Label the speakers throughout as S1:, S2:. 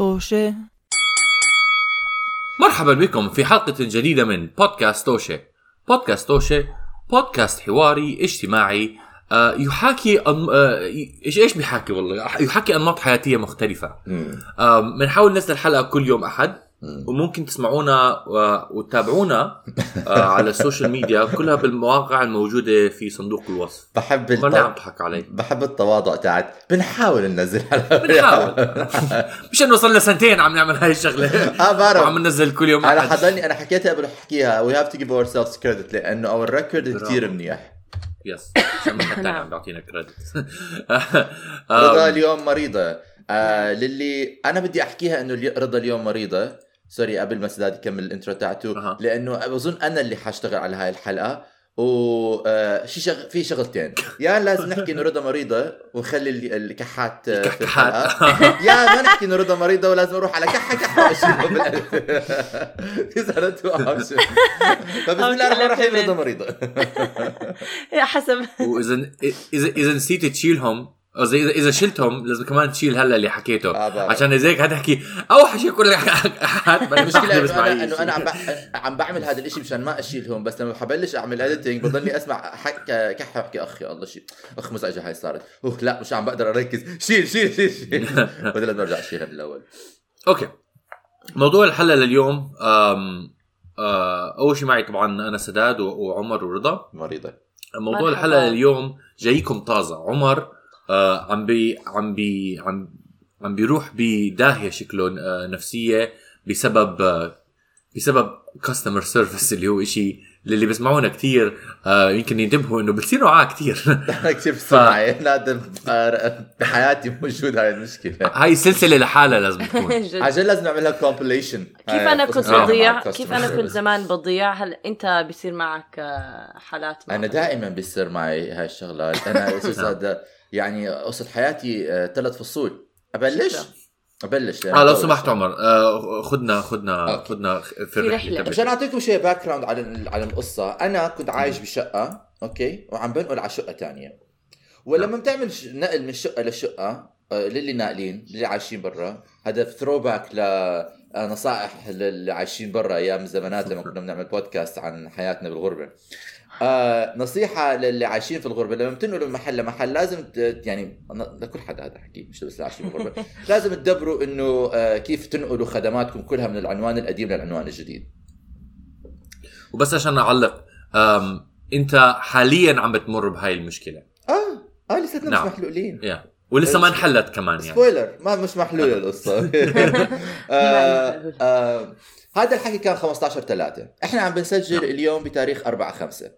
S1: توشة
S2: مرحبا بكم في حلقة جديدة من بودكاست توشة. بودكاست توشة بودكاست حواري اجتماعي. آه، يحاكي أن... آه، إيش إيش بيحاكي والله؟ يحاكي أنماط حياتية مختلفة. آه، بنحاول ننزل حلقة كل يوم أحد. وممكن تسمعونا وتتابعونا آه، على ال social media كلها بالمواقع الموجودة في صندوق الوصف.
S3: بحب
S2: ما عم
S3: الت...
S2: تضحك علي.
S3: بحب التواضع تاعت. بنحاول ننزل حلقة
S2: بنحاول. مش انه صار لنا سنتين عم نعمل هاي الشغلة.
S3: آه بعرف
S2: وعم ننزل كل يوم أنا.
S3: حضرني أنا حكيتها قبل احكيها we have to give ourselves credit لأنه our record كثير منيح.
S2: yes ما تاني عم بيعطينا credit
S3: رضا اليوم مريضة. آه للي أنا بدي أحكيها إنه رضا اليوم مريضة. sorry قبل ما سداد يكمل ال intro تاعته
S2: أها.
S3: لأنه بظن أنا اللي حأشتغل على هاي الحلقة و آه، شي شغ... في شغلتين. يا لازم نحكي انه رضا مريضة ونخلي ال- الكحات آه، في
S2: الكحات.
S3: الحلقة. يا ما نحكي انه رضا مريضة ولازم أروح على كحة كحة واشيله بالقلب two options فبسم الله الرحمن الرحيم رضا مريضة.
S1: حسب
S2: وإذا إذا إذا نسيت تشيلهم أو زي اذا إذا شلتهم لازم كمان تشيل هلا اللي حكيته.
S3: آه،.
S2: عشان إذا هيك هتحكي أوحش كل احد
S3: المشكلة إنه أنا إنه أنا عم عم بعمل هذا الإشي مشان ما أشيلهم بس لما حبلش أعمل editing بضلني أسمع حك كحه احكي اخ يا الله شيء. أخ مزعجة هاي صارت. أوه لا مش عم بقدر أركز. شيل شيل شيل شيل. بدل ارجع أشيلها من الأول.
S2: okay. موضوع الحلقة لليوم أم... آه، أول شيء معي طبعا أنا سداد وعمر ورضا.
S3: مريضة.
S2: موضوع. الحلقة اليوم جايكم طازة. عمر آه عم بي عم بي عم عم بيروح بداهية شكله آه نفسية بسبب آه بسبب customer service اللي هو إشي للي بيسمعونا كثير آه يمكن ينتبهوا إنه بتصير معاه كثير
S3: أنا كثير بسمعي نادم بحياتي موجود هاي المشكلة.
S2: هاي السلسله لحالها لازم تكون.
S1: جد.
S3: عشان لازم نعملها compilation
S1: كيف أنا كنت
S2: آه.
S1: بضيع؟ كيف أنا كنت زمان بضيع؟ هل أنت بيصير معك آه، حالات
S3: أنا دائما بيصير معي هاي الشغلات أنا أساسا يعني قصه حياتي ثلاث فصول
S1: أبلش.
S3: أبلش
S2: آه لو سمحت عمر آه خدنا خدنا
S3: okay.
S2: خدنا في الرحلة.
S3: عشان أعطيكم شيء background على على القصة أنا كنت عايش بشقة okay؟ وعم بنقل على شقة تانية. ولما بتعمل ش- نقل من شقة لشقة آه، للي ناقلين للي عايشين برا هذا ثرو باك ل آه، نصائح للي عايشين برا أيام الزمانات لما كنا بنعمل بودكاست عن حياتنا بالغربة. آه نصيحة للي عايشين في الغربة لما بتنقلوا من محل لمحل لازم. يعني لكل حدا هذا حكي مش بس عايشين بالغربة لازم تدبروا إنه آه كيف تنقلوا خدماتكم كلها من العنوان القديم للعنوان الجديد.
S2: وبس عشان اعلق أنت حاليا عم بتمر بهاي المشكلة.
S3: آه آه لساتنا
S2: نعم.
S3: مش محلولين.
S2: يا ولسه ما انحلت كمان يعني.
S3: spoiler ما مش محلوله القصة. آه آه هذا الحكي كان 15 3 إحنا عم بنسجل
S2: نعم.
S3: اليوم بتاريخ 4 5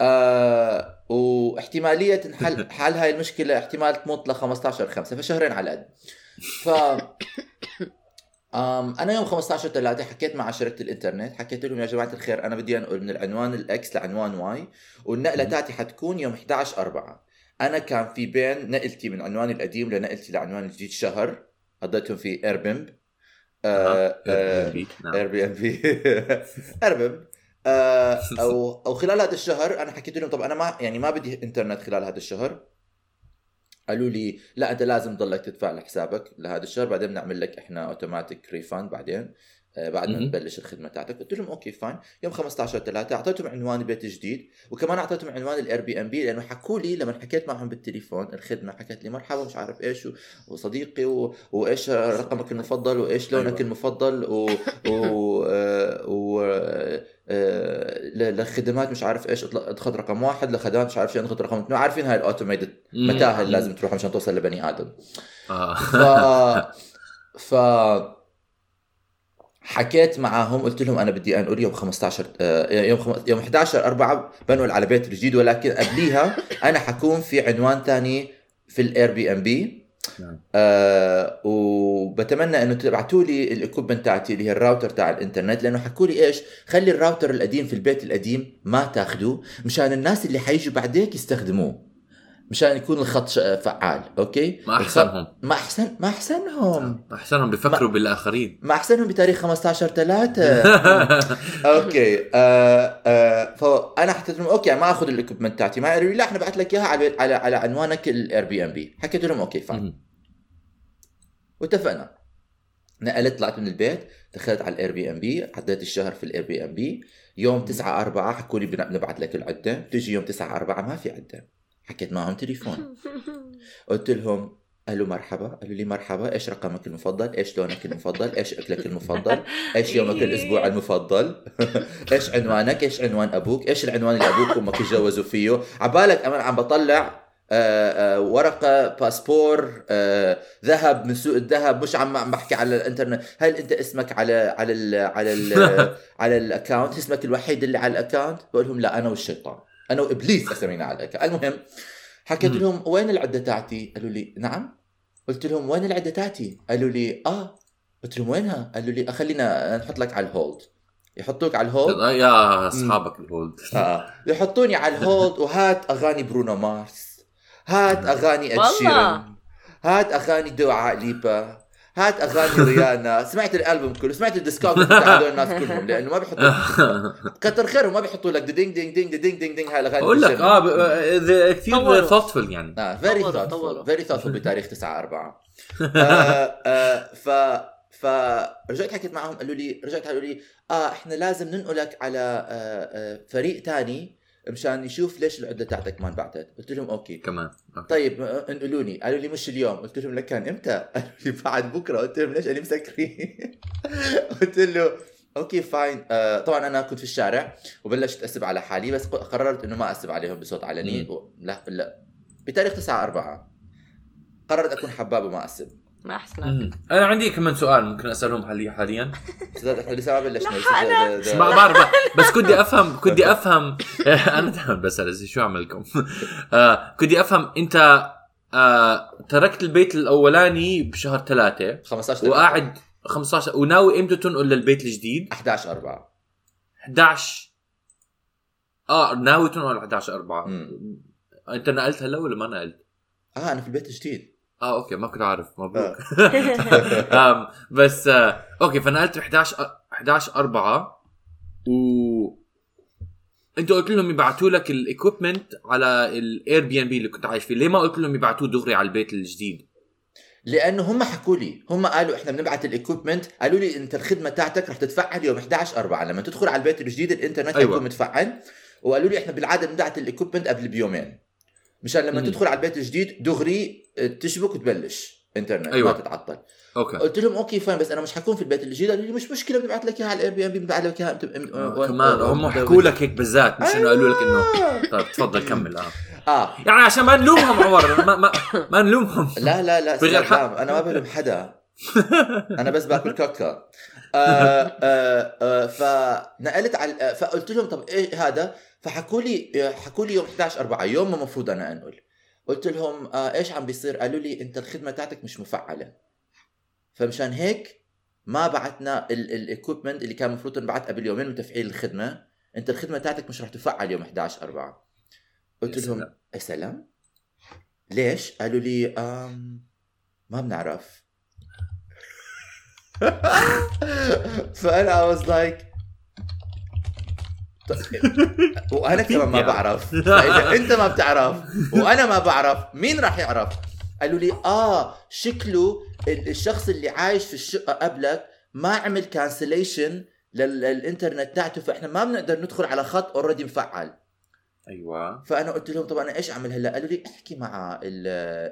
S3: آه واحتمالية انحل حل هاي المشكلة احتمال تموت ل 15 5 فشهرين على قد ف أنا يوم 15 3 حكيت مع شركة الإنترنت حكيت لهم يا جماعة الخير أنا بدي أنقل من العنوان ال X لعنوان Y
S2: والنقلة.
S3: تاعتي حتكون يوم 11 4 أنا كان في بين نقلتي من عنواني القديم لنقلتي لعنوان الجديد شهر قضيتهم في Airbnb. Airbnb Airbnb أو أو خلال هذا الشهر أنا حكيت لهم طب أنا ما يعني ما بدي إنترنت خلال هذا الشهر قالوا لي لا أنت لازم تضلك تدفع لحسابك لهذا الشهر بعدين بنعمل لك إحنا automatic refund بعدين آه، بعد ما. تبلش الخدمة تاعتك قلت لهم okay fine يوم 15 3 أعطيتهم عنوان البيت الجديد وكمان أعطيتهم عنوان ال Airbnb لأنه حكوا لي لما حكيت معهم بالتليفون الخدمة حكت لي مرحبا مش عارف إيش وصديقي و... وإيش رقمك المفضل وإيش لونك
S2: أيوة.
S3: المفضل و, و... آه، و... آه، ل- للخدمات مش عارف إيش ادخل رقم واحد لخدمات مش عارف شو اضغط رقم اثنين عارفين هاي ال
S2: automated.
S3: متاهه اللي لازم تروح عشان توصل لبني آدم
S2: آه.
S3: ف ف حكيت معاهم قلت لهم أنا بدي أنقل يوم 15 آه، يوم خم... يوم 11 4 بنقل على بيت الجديد ولكن قبليها أنا حكون في عنوان تاني في ال Airbnb
S2: نعم.
S3: آه وبتمنى إنه تبعتوا لي ال equipment تاعتي اللي هي الراوتر تاع الإنترنت لأنه حكوا لي إيش خلي الراوتر القديم في البيت القديم ما تاخذوه مشان الناس اللي حيجوا بعديك يستخدموه مشان يكون الخط فعال okay؟
S2: ما أحسنهم.
S3: ما احسن ما أحسنهم.
S2: أحسنهم بيفكروا بالآخرين.
S3: ما أحسنهم بتاريخ 15 3 okay. آه آه فانا حكيت لهم okay ما آخذ ال equipment تاعتي ما قالوا لي لا إحنا بعت لك إياها على على على عنوانك ال Airbnb حكيت لهم okay fine
S2: مهم.
S3: واتفقنا. نقلت طلعت من البيت دخلت على ال Airbnb عديت الشهر في ال Airbnb يوم 9 4 حكوا لي بن- بنبعث لك العدة. بتجي يوم 9 4 ما في عدة. حكيت معهم تليفون. قلت لهم قالوا مرحبا. قالوا لي مرحبا إيش رقمك المفضل؟ إيش لونك المفضل؟ إيش أكلك المفضل؟ إيش يومك الأسبوع المفضل؟ إيش عنوانك؟ إيش عنوان أبوك؟ إيش العنوان اللي أبوك وأمك يتجوزوا فيه؟ عبالك أنا عم بطلع آه، آه، ورقة باسبور آه، ذهب من سوق الذهب مش عم عم بحكي على الإنترنت. هل أنت اسمك على على ال على ال على ال account اسمك الوحيد اللي على ال account بقول لهم لا أنا والشيطان. أنا وإبليس أسمينا على ال account المهم حكيت. لهم وين العدة تاعتي؟ قالوا لي نعم. قلت لهم وين العدة تاعتي؟ قالوا لي آه. قلت لهم وينها؟ قالوا لي خلينا نحط لك على ال hold يحطوك على ال hold
S2: يا أصحابك ال hold
S3: آه. يحطوني على ال hold وهات أغاني برونو مارس. هات أغاني اد
S1: والله.
S3: شيران هات أغاني دوا ليبا. هات أغاني ريانا سمعت الألبوم كله سمعت ال discography تاع هذول الناس كلهم لأنه ما بيحطوا كتر خيرهم ما بيحطوا لك ding ding ding ding ding ding هاي الأغاني
S2: أقول لك. آه كثير thoughtful يعني
S1: آه
S3: very
S1: thorough.
S3: very thoughtful بتاريخ 9 4 آه آه ف فرجعت حكيت معهم قالوا لي رجعت قالوا لي آه إحنا لازم ننقلك على آه آه فريق تاني مشان يشوف ليش العدة تاعتك ما انبعثت. قلت لهم okay.
S2: كمان. okay.
S3: طيب آه، انقلوني قالوا لي مش اليوم. قلت لهم لك كان إمتى؟ قالوا لي بعد بكرة. قلت لهم ليش أنا مسكرين؟ قلت له okay fine. آه طبعا أنا كنت في الشارع وبلشت أسب على حالي بس قررت إنه ما أسب عليهم بصوت علني. و... لا لا. بتاريخ 9 4 قررت أكون حباب وما أسب.
S1: ما احسنك
S2: مم. أنا عندي كمان سؤال ممكن أسألهم حاليا. حاليا
S3: إحنا لسه ما بلشنا
S2: ما بعرف بس كنت افهم كنت افهم أنا دائما بسأل شو اعمل لكم آه كنت أفهم أنت آه تركت البيت الأولاني بشهر ثلاثة
S3: 15
S2: وقاعد 15 وناوي إمتى تنقل للبيت الجديد؟
S3: 11 4
S2: 11 آه ناوي تنقل 11 4
S3: مم.
S2: أنت نقلت هلا ولا ما نقلت؟
S3: آه أنا في البيت الجديد.
S2: آه okay ما كنت عارف مبروك
S3: آه.
S2: بس آه okay فنقلت ب 11 11 4 و انت قلت لهم يبعثوا لك ال equipment على ال Airbnb اللي كنت عايش فيه. ليه ما قلت لهم يبعثوه دغري على البيت الجديد؟
S3: لأنه هم حكوا لي هم قالوا إحنا بنبعت ال equipment قالوا لي أنت الخدمة تاعتك رح تتفعل يوم 11 4 لما تدخل على البيت الجديد الإنترنت
S2: أيوة.
S3: حيكون متفعل وقالوا لي إحنا بالعادة بنبعت ال equipment قبل بيومين. مشان لما
S2: مم.
S3: تدخل على البيت الجديد دغري آه، تشبك وتبلش. إنترنت
S2: أيوة.
S3: ما تتعطل.
S2: okay.
S3: قلت لهم okay fine بس أنا مش حكون في البيت الجديد قالوا لي مش مشكلة بنبعت لك إياها على ال Airbnb بنبعت لك اياها
S2: آه كمان. هم حكوا لك هيك بالذات مش إنه قالوا لك إنه. طيب تفضل كمل. آه.
S3: آه.
S2: يعني عشان ما نلومهم عمر. ما ما, ما نلومهم.
S3: لا لا لا
S2: بغير حق.
S3: سلام أنا ما بلوم حدا. أنا بس باكل كاكا. آه آه آه فنقلت على آه، فقلت لهم طب إيه هذا؟ فحكوا لي حكوا لي يوم 11 4 يوم ما المفروض أنا أنقل. قلت لهم آه إيش عم بيصير؟ قالوا لي أنت الخدمة تاعتك مش مفعلة. فمشان هيك ما بعتنا الايكويبمنت اللي كان المفروض نبعت قبل يومين من تفعيل الخدمة. أنت الخدمة تاعتك مش رح تفعل يوم 11 4 قلت لهم. يا سلام. ليش؟ قالوا لي آم ما بنعرف. فأنا I was like طيب، وأنا كمان ما
S2: يعني.
S3: بعرف. فإذا أنت ما بتعرف وأنا ما بعرف مين راح يعرف؟ قالوا لي آه شكله ال- الشخص اللي عايش في الشقه قبلك ما عمل cancellation للإنترنت تاعته فإحنا ما بنقدر ندخل على خط already مفعل.
S2: أيوه.
S3: فأنا قلت لهم طب أنا إيش أعمل هلأ؟ قالوا لي احكي مع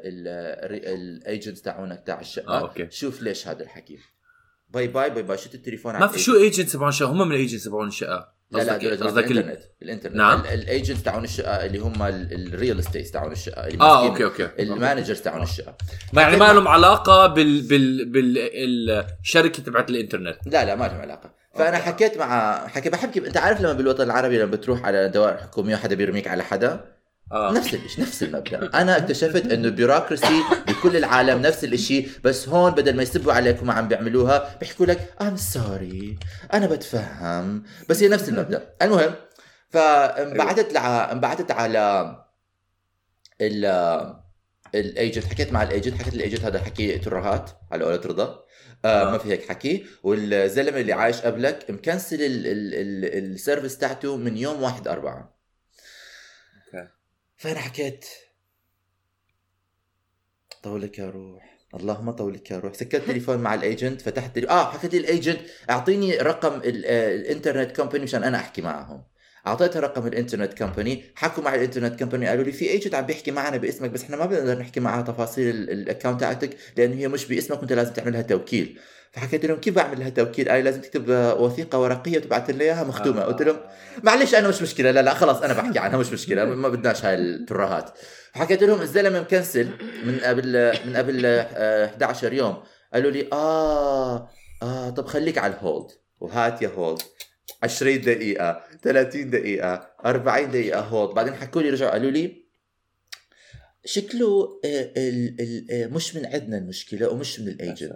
S3: ال agents تاعونك تاع الشقة.
S2: آه، okay.
S3: شوف ليش هذا الحكي. bye bye bye bye. شت التليفون
S2: ما في شو agents تبعون الشقه هم من ال agents تبعون الشقة.
S3: لا لا
S2: قصدك-
S3: دول جماعة
S2: قصدك ال-
S3: الإنترنت الإنترنت.
S2: نعم.
S3: ال agents تاعون الشقة اللي هم ال real estate تاعون الشقة اللي
S2: آه
S3: okay
S2: okay. ال
S3: managers تاعون الشقة.
S2: ما يعني ما لهم علاقة بال بال بالشركة تبعت الإنترنت.
S3: لا لا ما لهم علاقة.
S2: فأنا.
S3: حكيت مع حكي بحكي أنت عارف لما بالوطن العربي لما بتروح على دوائر حكومية وحدا بيرميك على حدا؟
S2: آه.
S3: نفس الشيء نفس المبدأ. أنا اكتشفت إنه ال bureaucracy بكل العالم نفس الشيء بس هون بدل ما يسبوا عليك وما عم بيعملوها بيحكوا لك I'm sorry أنا بتفهم بس هي نفس المبدأ. المهم فانبعثت لع... انبعثت على ال ال agent حكيت مع ال agent حكيت ال agent هذا حكي ترهات على قولة رضا. آه
S2: آه.
S3: ما في هيك حكي. والزلمة اللي عايش قبلك مكنسل ال- ال- ال- ال service تاعته من يوم واحد أربعة.
S2: okay
S3: فانا حكيت؟ طولك يا روح. اللهم طولك يا روح. سكرت تليفون مع ال agent فتحت. آه حكيت لي ال agent أعطيني رقم آه، الإنترنت company مشان أنا أحكي معهم. اعطيتها رقم الإنترنت company حكوا مع الإنترنت company قالوا لي في agent عم بيحكي معنا باسمك بس إحنا ما بنقدر نحكي معها تفاصيل ال- ال account تاعتك لأنه هي مش باسمك وأنت لازم تعمل لها توكيل. فحكيت لهم كيف بعمل لها توكيل؟ قال لي لازم تكتب آه، وثيقة ورقية وتبعث لي إياها مختومة. قلت لهم معلش أنا مش مشكلة لا لا خلاص أنا بحكي عنها مش مشكلة ما بدناش هاي الترهات. فحكيت لهم الزلمة مكنسل من قبل من قبل آه، 11 يوم. قالوا لي آه آه طب خليك على ال hold وهات يا hold 20 دقيقة 30 دقيقة 40 دقيقة hold بعدين حكوا لي رجعوا قالوا لي شكله آه، آه، مش من عندنا المشكلة ومش من ال agent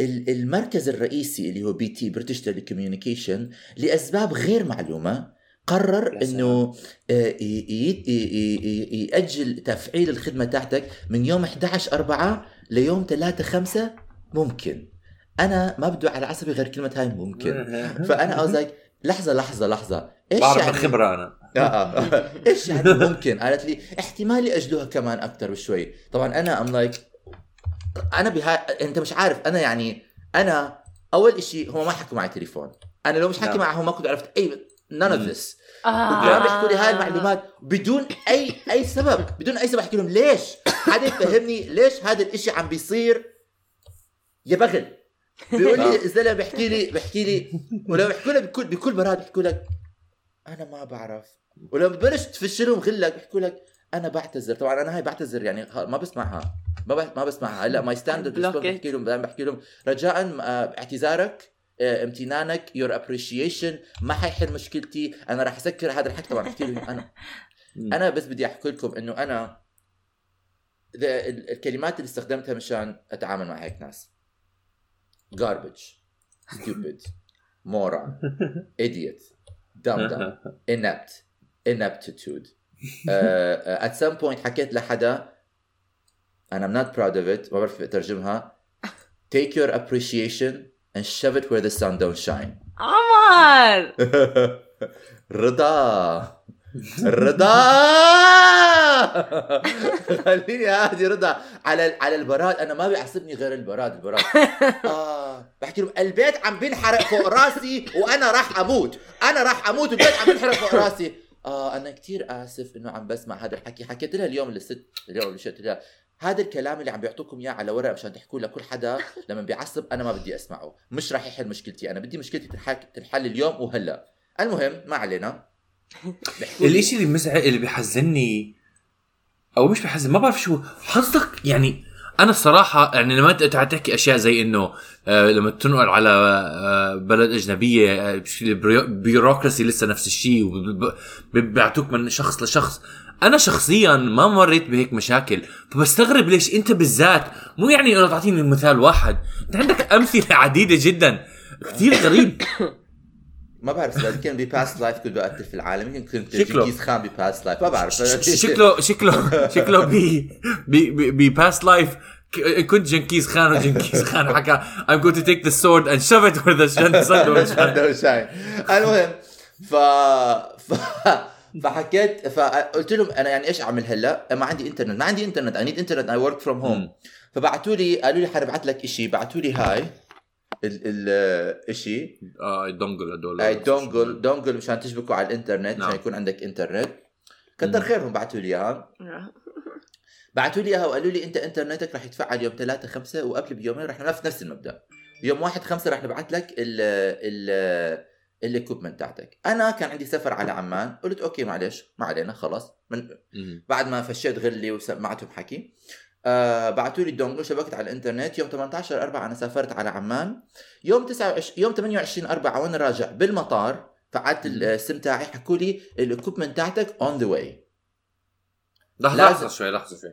S3: ال- المركز الرئيسي اللي هو BT British Telecommunication لأسباب غير معلومة قرر. إنه آه، ي- ي- ي- ي- يأجل تفعيل الخدمة تاعتك من يوم 11 4 ليوم 3 5 ممكن. أنا ما بدو على عصبي غير كلمة هاي ممكن. فأنا قصدك لحظة لحظة لحظة. إيش
S2: بعرف
S3: يعني
S2: من خبره أنا؟
S3: آه، آه. إيش يعني ممكن؟ قالت لي احتمال ياجلوها كمان أكثر بشوي. طبعا أنا I'm like أنا بها أنت مش عارف. أنا يعني أنا أول شيء هم ما حكوا معي تليفون. أنا لو مش حكي
S4: نعم.
S3: معهم ما كنت عرفت أي none of
S2: مم.
S3: this.
S1: آه.
S3: وكمان بيحكوا لي هاي المعلومات بدون أي أي سبب. بدون أي سبب. أحكي لهم ليش؟ حدا يفهمني ليش هذا الإشي عم بيصير؟ يا بغل. بيقول لي الزلمه بيحكي لي بيحكي لي ولو بيحكوا لك بكل بكل برود بيحكوا لك أنا ما بعرف. ولما ببلش تفش لهم غلك بيحكوا لك أنا بعتذر. طبعا أنا هاي بعتذر يعني ما بسمعها. ما ما بسمعها. هلأ
S1: my standard.
S3: بحكي لهم بحكي لهم رجاء آه، اعتذارك آه، امتنانك your appreciation ما حيحل مشكلتي أنا راح أسكر هذا الحكي. طبعا بحكي لهم أنا أنا بس بدي أحكي لكم إنه أنا الكلمات اللي استخدمتها مشان أتعامل مع هيك ناس. garbage stupid moron idiot dumb dumb inept ineptitude uh, uh, at some point حكيت لحدا and I'm not proud of it ما بعرف اترجمها take your appreciation and shove it where the sun don't shine
S1: عمر
S3: رضا رضا خليني هادي رضا. على على البراد أنا ما بيعصبني غير البراد البراد. آه بحكي لهم البيت عم بينحرق فوق راسي وأنا راح أموت. أنا راح أموت والبيت عم بينحرق فوق راسي. آه أنا كتير آسف إنه عم بسمع هذا الحكي. حكيت لها اليوم للست اليوم اللي قلت لها هذا الكلام اللي عم بيعطوكم إياه على ورق مشان تحكوا لكل حدا لما بيعصب أنا ما بدي أسمعه. مش راح يحل مشكلتي. أنا بدي مشكلتي تنحل اليوم وهلا. المهم ما علينا.
S2: الاشي اللي مزعج اللي بيحزني أو مش بيحزن ما بعرف شو حظك يعني أنا الصراحه يعني لما أنت قاعد تحكي أشياء زي إنه آه لما تنقل على آه بلد أجنبية آه البيروقراسي لسه نفس الشيء وبيعطوك من شخص لشخص. أنا شخصيا ما مريت بهيك مشاكل فبستغرب ليش أنت بالذات مو يعني إنه تعطيني مثال واحد. أنت عندك أمثلة عديدة جدا كثير غريب.
S3: ما بعرف إذا كان ب past life كنت بقتل في العالم يمكن كنت. جنكيز خان ب past life ما بعرف
S2: شكله شكله شكله بي بي بي, بي past life كنت جنكيز خان وجنكيز خان حكى I'm going to take the sword and shove it where the sun
S3: المهم ف فحكيت فقلت لهم أنا يعني إيش أعمل هلأ؟ ما عندي انترنت ما عندي انترنت I need internet I work from
S2: home.
S3: فبعثوا لي قالوا لي حنبعث لك شيء بعثوا لي هاي ال ال شيء
S2: آه dongle هدول.
S3: أي dongle dongle مشان تشبكوا على الإنترنت
S2: نعم.
S3: مشان يكون عندك إنترنت. كتر. خيرهم بعثوا لي إياها. بعثوا لي إياها وقالوا لي أنت إنترنتك راح يتفعل يوم 3 5 وقبل بيومين راح نفس نفس المبدأ. يوم 1 5 راح نبعث لك ال ال ال equipment تاعتك. أنا كان عندي سفر على عمان قلت okay معلش ما علينا خلاص. من. بعد ما فشيت غلي وسمعتهم حكي آه بعثوا لي ال dongle شبكت على الإنترنت. يوم 18 4 أنا سافرت على عمان. يوم 29 يوم 28 4 وأنا راجع بالمطار فعلت السم تاعي حكوا لي ال equipment تاعتك on
S2: the
S3: way
S2: لحظة شوي لحظة شوي.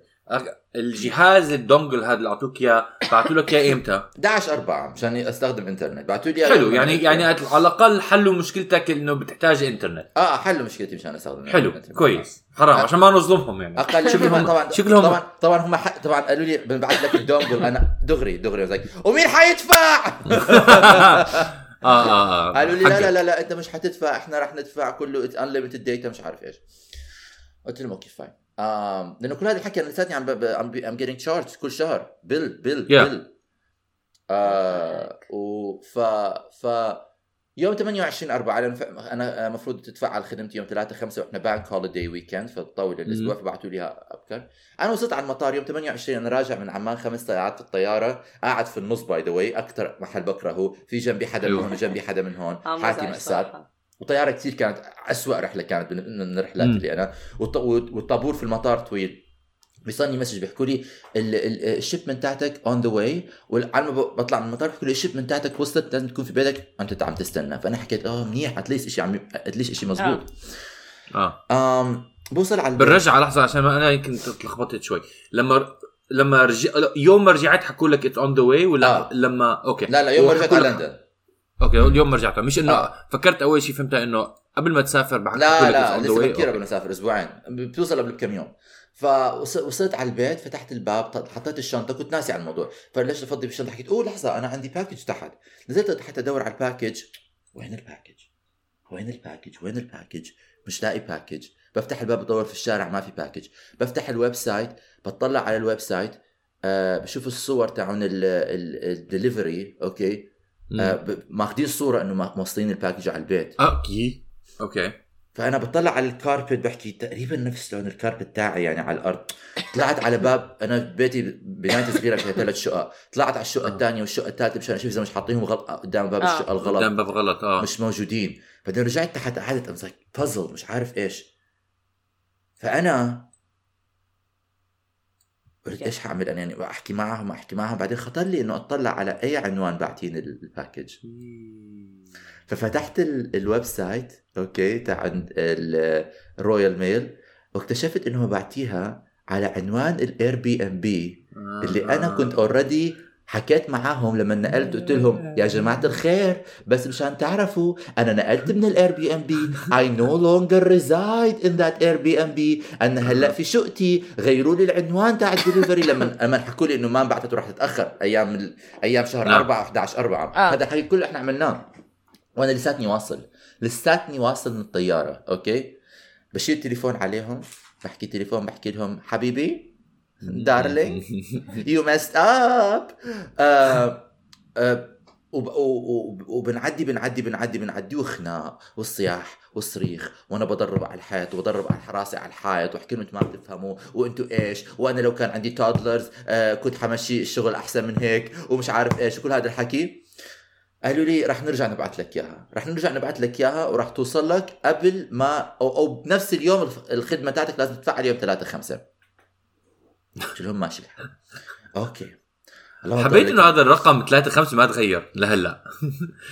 S2: الجهاز ال dongle هذا اللي أعطوك إياه بعثوا لك إياه إمتى؟
S3: 11 4 مشان استخدم إنترنت. بعثوا لي
S2: حلو يعني يعني على الأقل حلوا مشكلتك إنه بتحتاج إنترنت.
S3: آه حلوا مشكلتي مشان أستخدم
S2: حلو
S3: الإنترنت.
S2: كويس. حرام عشان ما نظلمهم يعني.
S3: أقل
S2: شكلهم-
S3: طبعا
S2: شكلهم-
S3: طبعا طبعا هم ح... طبعا قالوا لي بنبعث لك ال dongle. أنا دغري دغري ومين حيدفع؟
S2: آه آه آه.
S3: قالوا لي. لا لا لا أنت مش حتدفع. إحنا رح ندفع كله. unlimited data مش عارف إيش. قلت لهم okay fine آم لأنه كل هذا الحكي أنا لساتني عم عم I'm getting charged كل شهر bill bill
S2: Yeah.
S3: bill آه و ف ف يوم 28 4 أنا المفروض تتفعل خدمتي يوم 3 5 وإحنا bank holiday weekend فتطول الأسبوع فبعثوا لي أبكر أنا وصلت على المطار يوم 28 أنا راجع من عمان خمس ساعات في الطيارة قاعد في النص by the way أكثر محل بكرهه في جنبي حدا من
S2: أيوه.
S3: هون وجنبي حدا من هون حالتي
S1: صراحة.
S3: وطيارة كثير كانت أسوأ رحلة كانت من من الرحلات. اللي أنا. والط- والطابور في المطار طويل. بيصلني message بيحكوا لي ال shipment تاعتك on the way وعلى ما ب- بطلع من المطار بيحكوا لي ال shipment تاعتك وصلت لازم تكون في بيتك. أنت عم تستنى. فأنا حكيت آه منيح at least شيء عم at least شيء مزبوط
S2: آه.
S3: آم بوصل على البيت.
S2: بالرجعة لحظة عشان ما أنا يمكن تلخبطت شوي. لما لما رجع يوم ما رجعت حكوا لك it's on the way ولا
S3: آه.
S2: لما okay.
S3: لا لا يوم ما رجعت على
S2: لك-
S3: لندن.
S2: okay اليوم ما رجعت مش إنه
S3: آه.
S2: فكرت أول شيء فهمتها إنه قبل ما تسافر بعد
S3: لا لا لسه بكير قبل ما اسافر أسبوعين. بتوصل قبل بكم يوم. فوصلت على البيت فتحت الباب حطيت الشنطة كنت ناسي على الموضوع. فليش افضي بالشنطة؟ حكيت أوه لحظة أنا عندي package تحت. نزلت تحت أدور على الباكج وين الباكج وين الباكج وين الباكج مش لاقي package بفتح الباب بدور في الشارع ما في package بفتح ال website بطلع على ال website. آه بشوف الصور تاعون ال delivery okay. ماخذين صورة إنه ما- موصلين ال package على البيت.
S2: okay. okay.
S3: فأنا بطلع على ال carpet بحكي تقريبا نفس لون ال carpet تاعي يعني على الأرض. طلعت على باب أنا بيتي بنايتي صغيرة فيها ثلاث شقق. طلعت على الشقة
S2: آه.
S3: الثانية والشقة الثالثة مشان أشوف إذا مش حاطينهم غلط قدام باب
S1: آه.
S3: الشقه
S2: قدام
S3: الغلط
S2: باب غلط آه.
S3: مش موجودين. بعدين رجعت تحت قعدت امسك بازل مش عارف إيش. فأنا قلت إيش حاعمل أنا يعني أحكي معهم أحكي معهم بعدين خطر لي إنه أطلع على أي عنوان باعتين ال package ففتحت ال- ال website okay تاع ال Royal Mail واكتشفت انهم بعتيها على عنوان ال Airbnb اللي أنا كنت already حكيت معاهم لما نقلت قلت لهم يا جماعة الخير بس مشان تعرفوا أنا نقلت من ال Airbnb I no longer reside in that Airbnb. أنا هلأ في شقتي غيروا لي العنوان تاع الدليفري. لما لما حكوا لي إنه ما انبعثت وراح تتأخر. أيام ال... أيام شهر
S2: نعم.
S3: 4 11 4
S1: آه.
S3: هذا الحكي كله إحنا عملناه. وأنا لساتني واصل. لساتني واصل من الطيارة. okay؟ بشيل التليفون عليهم بحكي تليفون بحكي لهم حبيبي darling you messed up وبنعدي بنعدي بنعدي بنعدي وخناق والصياح والصريخ وأنا بضرب على الحيط وبضرب على راسي على الحيط وأحكي لهم أنتم ما بتفهموا وأنتم إيش؟ وأنا لو كان عندي toddlers آه كنت حمشي الشغل أحسن من هيك ومش عارف إيش وكل هذا الحكي. قالوا لي رح نرجع نبعث لك إياها. رح نرجع نبعث لك إياها وراح توصل لك قبل ما أو, أو بنفس اليوم الخدمة تاعتك لازم تدفع يوم 3 5 لهم ماشي. الحال okay
S2: حبيت
S3: إنه.
S2: هذا الرقم 3 5 ما تغير لهلا.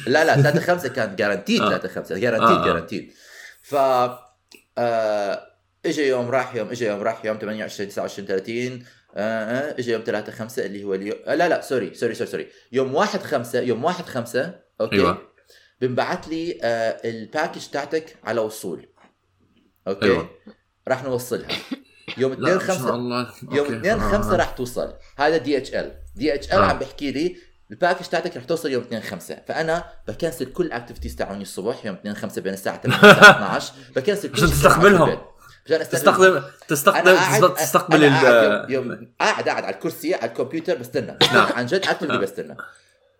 S3: لا لا 3 5 كان guaranteed
S2: آه.
S3: 3 5
S2: guaranteed.
S3: guaranteed ف آه اجى يوم راح يوم اجى يوم راح يوم 28 29 30 آه آه، اجى يوم 3 5 اللي هو اليوم آه لا لا sorry sorry sorry sorry يوم 1 5 يوم 1 5 okay؟
S2: أيوة.
S3: بنبعت لي آه ال package تاعتك على وصول. okay؟
S2: أيوة.
S3: راح نوصلها. يوم
S2: لا
S3: 2
S2: ان شاء
S3: 5
S2: الله
S3: يوم
S2: okay.
S3: 2
S2: آه.
S3: 5 راح توصل هذا دي اتش ال دي اتش ال
S2: آه.
S3: عم بحكي لي ال package تاعتك رح توصل يوم 2 5 فأنا ب cancel كل ال activities تاعوني الصبح يوم 2 5 بين الساعة 8 والساعة 12 ب cancel كل
S2: عشان تستقبلهم.
S3: عشان
S2: تستخدم تستخدم
S3: قاعد-
S2: تستقبل
S3: قاعد
S2: ال
S3: يوم, قاعد قاعد على الكرسي على الكمبيوتر بستنى
S2: نعم.
S3: عن جد
S2: نعم.
S3: بستنى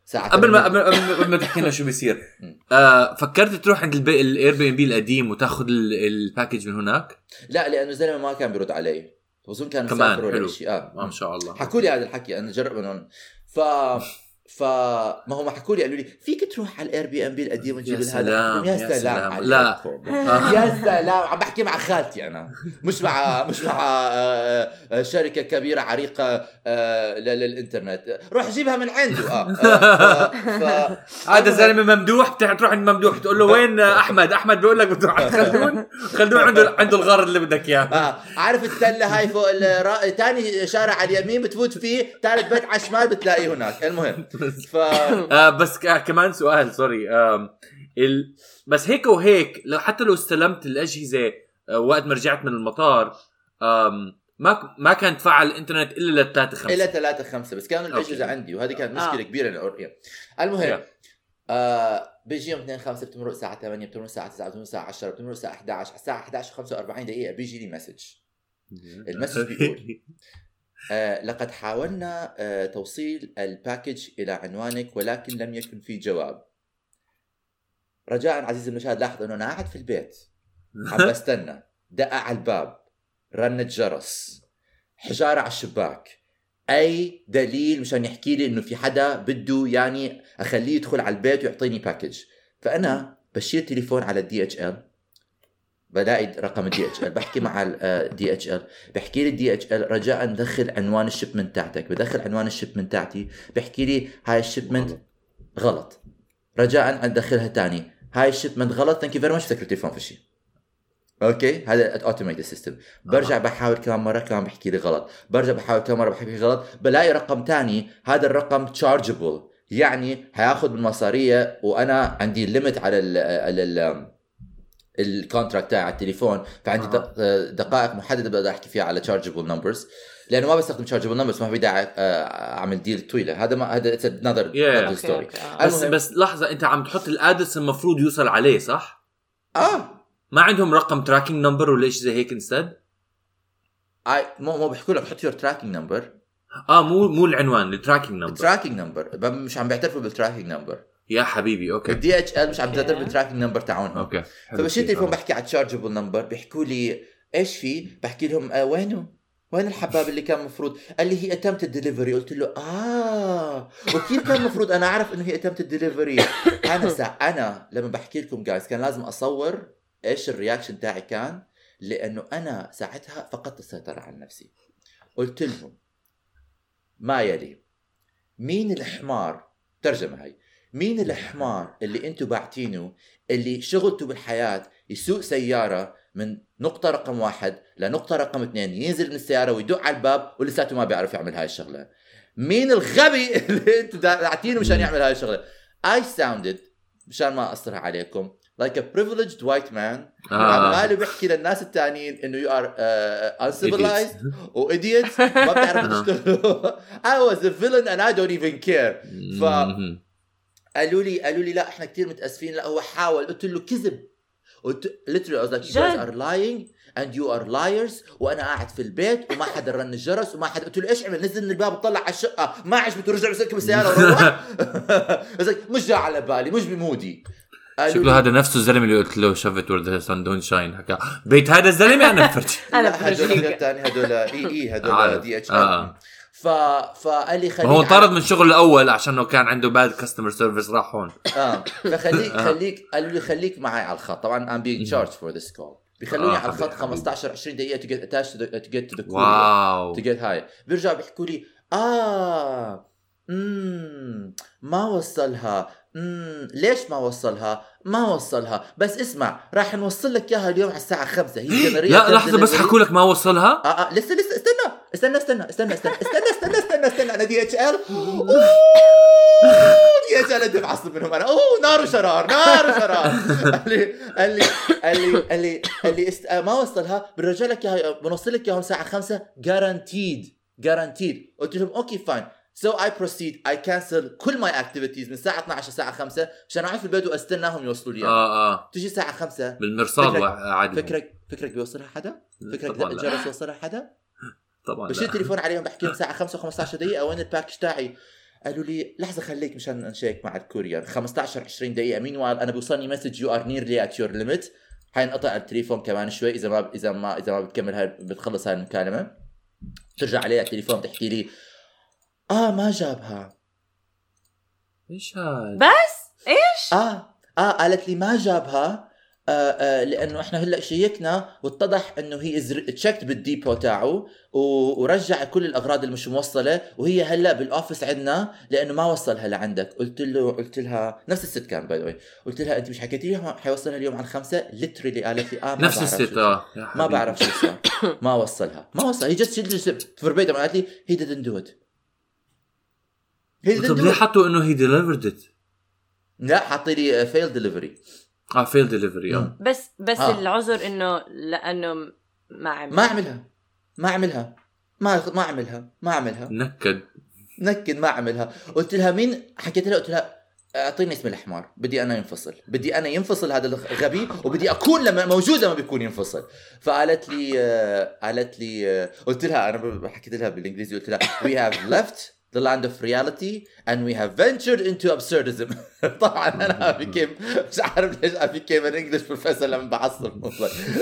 S3: ساعة
S2: قبل ما
S3: 8.
S2: قبل ما تحكي لنا شو بيصير. آه فكرت تروح عند البي... ال Airbnb القديم وتاخذ ال- ال package من هناك؟
S3: لا لأنه الزلمه ما كان بيرد علي. بظن كان مسافر ولا. شيء آه.
S2: ما شاء الله.
S3: حكوا لي هذا الحكي أنا جرب انهم ف ف ما هم حكوا لي قالوا لي فيك تروح على ال Airbnb القديم وتجيب
S2: يا
S3: هذا يا
S2: يا
S3: سلام.
S2: لا.
S3: يا سلام عم بحكي مع خالتي أنا مش مع مش مع آه، آه، شركة كبيرة عريقة آه، للإنترنت روح جيبها من عنده آه.
S2: هذا زلمة ممدوح بتروح تروح عند ممدوح بتقول له وين أحمد أحمد بيقول لك بتروح عند خلدون خلدون عنده عنده الغرض اللي بدك
S3: إياه عارف التلة هاي فوق. تاني شارع على اليمين بتفوت فيه ثالث بيت على الشمال بتلاقيه هناك المهم ف
S2: آه بس ك- كمان سؤال سوري آم ال... بس هيك وهيك لو حتى لو استلمت الأجهزة آه وقت ما رجعت من المطار آم ما ك- ما كان تفعل الإنترنت إلا لل 3 5
S3: إلى ثلاثة خمسة بس كانوا الأجهزة
S2: okay.
S3: عندي وهذه كانت
S1: آه.
S3: مشكلة كبيرة للاوريا المهم
S2: Yeah.
S3: آه بيجي يوم 2 5 بتمرق الساعة 8 بتمرق الساعة 9 بتمرق الساعة 10 بتمرق الساعة 11 على الساعة 11 و45 دقيقة بيجي لي message ال message بيقول آه لقد حاولنا آه توصيل ال package إلى عنوانك ولكن لم يكن في جواب. رجاء عزيزي المشاهد لاحظ أنه أنا قاعد في البيت. عم بستنى. دقق على الباب. رنة جرس. حجارة على الشباك. أي دليل مشان يحكي لي إنه في حدا بده يعني أخليه يدخل على البيت ويعطيني package فأنا بشير تليفون على ال DHL بلاقي رقم ال DHL بحكي مع ال DHL بحكي لي ال DHL رجاء دخل عنوان ال shipment تاعتك. بدخل عنوان ال shipment تاعتي بحكي لي هاي ال shipment غلط. رجاء ادخلها تاني. هاي ال shipment غلط thank you very much سكر التليفون في شيء okay هذا automated system برجع بحاول كمان مرة كمان بحكي لي غلط. برجع بحاول كمان مرة بحكي لي غلط. بلاقي رقم تاني. هذا الرقم chargeable يعني حياخذ من مصاريه وأنا عندي limit على ال على ال ال contract تاعي على التليفون فعندي دق- دقائق محددة بقدر أحكي فيها على chargeable numbers لأنه ما بستخدم chargeable numbers ما في داعي آه، أعمل deal طويلة. هذا ما هذا
S1: it's
S3: another
S1: story آه.
S2: بس بس لحظة أنت عم تحط ال address المفروض يوصل عليه صح؟
S3: آه.
S2: ما عندهم رقم tracking number ولا شيء زي هيك instead؟
S3: اي مو مو بيحكوا لك حط your tracking number
S2: آه مو مو العنوان ال tracking
S3: number tracking number مش عم بيعترفوا بال tracking number
S2: يا حبيبي
S3: okay. ال DHL مش عم. تعترف بال tracking number تاعونهم
S2: okay.
S3: فبشيل تليفون بحكي على chargeable number بيحكوا لي إيش في؟ بحكي لهم آه وينه؟ وين الحباب اللي كان مفروض؟ قال لي he attempted the delivery قلت له آه. وكيف كان مفروض؟ أنا أعرف إنه he attempted the delivery أنا سا أنا لما بحكي لكم جايز كان لازم أصور إيش ال reaction تاعي كان لأنه أنا ساعتها فقدت السيطرة على نفسي. قلت لهم ما يلي مين الحمار؟ ترجمة هاي. مين الحمار اللي أنتم باعتينه اللي شغلته بالحياة يسوق سيارة من نقطة رقم واحد لنقطة رقم اثنين ينزل من السيارة ويدق على الباب ولساته ما بيعرف يعمل هاي الشغلة. مين الغبي اللي أنتم داعتينه مشان يعمل هاي الشغلة؟ I sounded مشان ما اقصرها عليكم like a privileged white man.
S2: آه.
S3: عماله بيحكي للناس التانيين إنه you are uh, uncivilized وايديوتس ما بتعرفوا تشتغلوا I was a villain and I don't even care. ف-. قالوا لي قالوا لي لا إحنا كثير متأسفين. لا هو حاول. قلت له كذب. قلت literally I was like you guys are lying and you are liars. وأنا قاعد في البيت وما حدا رن الجرس وما حدا قلت له إيش عمل نزل من الباب وطلع على الشقة. ما عجبته رجع بسكب السياره وروح. مش جاي على بالي مش بمودي.
S2: شكله هذا نفسه الزلمة اللي قلت له شفت where the sun don't shine حكى بيت هذا الزلمة أنا بفرجي
S3: أنا
S1: بفرجيك
S3: الثاني هدول إي إي هدول. DHL
S2: آه.
S3: ف فقال لي خليك
S2: هو انطرد من شغله الأول عشان كان عنده bad customer service راح هون.
S3: آه. فخليك
S2: آه.
S3: خليك قالوا لي خليك معي على الخط. طبعا I'm being charged for this call. بيخلوني
S2: آه،
S3: على الخط
S2: حبيبي، حبيبي.
S3: 15 20 دقيقة attached to the, to get to the courier
S2: wow.
S3: To get high. بيرجعوا بيحكوا لي آه امم ما وصلها. امم ليش ما وصلها؟ ما وصلها بس اسمع راح نوصل لك اياها اليوم على الساعة 5 هي جنرية
S2: لا لحظه بس حكوا لك ما وصلها
S3: آه آه لسه لسه استنى استنى استنى استنى استنى استنى استنى استنى استنى أنا دي اتش ال دي اتش ال معصب منهم أنا اوه نار وشرار نار وشرار قال لي قال لي قال لي قال لي قال لي است... آه، ما وصلها بنرجع لك اياها بنوصل لك اياها الساعة 5 guaranteed guaranteed قلت لهم okay fine so I proceed I cancel كل my activities من الساعة 12 للساعة 5 عشان اقعد في البيت واستناهم يوصلوا لي
S2: آه آه.
S3: تجي الساعة 5
S2: بالمرصاد عادي.
S3: فكرك فكرك بيوصلها حدا؟ فكرك الجرس وصلها حدا؟
S2: طبعا
S3: بشيل. التليفون عليهم بحكي لهم ساعه 5 و15 دقيقة وين ال package تاعي؟ قالوا لي لحظة خليك مشان نشيك مع ال courier 15 20 دقيقة. مين أنا بيوصلني message you are nearly at your limit حينقطع التليفون كمان شوي إذا ما إذا ما إذا ما بتكمل هاي بتخلص هاي المكالمة. ترجع علي على التليفون بتحكي لي آه ما جابها.
S2: إيش هذا
S1: بس؟ إيش؟
S3: آه آه قالت لي ما جابها. آه آه لأنه إحنا هلأ شيكنا واتضح إنه هي تشيكت بال depot تاعه ورجع كل الأغراض اللي مش موصلة. وهي هلأ بال office عندنا لأنه ما وصلها لعندك. قلت له قلت لها نفس الست كان by the way قلت لها أنت مش حكيتي لي حيوصلها اليوم على الخمسة؟ literally قالت لي آه ما
S2: نفس الست آه
S3: ما. بعرف شو صار ما وصلها. ما وصل هي just verbatim قالت لي هي didn't do it.
S2: طب ليه حطوا إنه هي delivered it
S3: لا حاطي لي فيل ديليفري
S2: آه فيل ديليفري آه.
S1: بس بس
S3: آه.
S1: العذر إنه لأنه ما عمل
S3: ما اعملها ما اعملها ما ما اعملها ما اعملها
S2: نكد.
S3: نكد ما اعملها قلت لها مين؟ حكيت لها قلت لها أعطيني اسم الحمار. بدي أنا ينفصل. بدي أنا ينفصل هذا الغبي وبدي أكون لما موجود لما بيكون ينفصل. فقالت لي آه، قالت لي آه، قلت لها أنا حكيت لها بالإنجليزي قلت لها we have left the land of reality and we have ventured into absurdism طبعا أنا became مش عارف ليش I became an English professor لما بعصب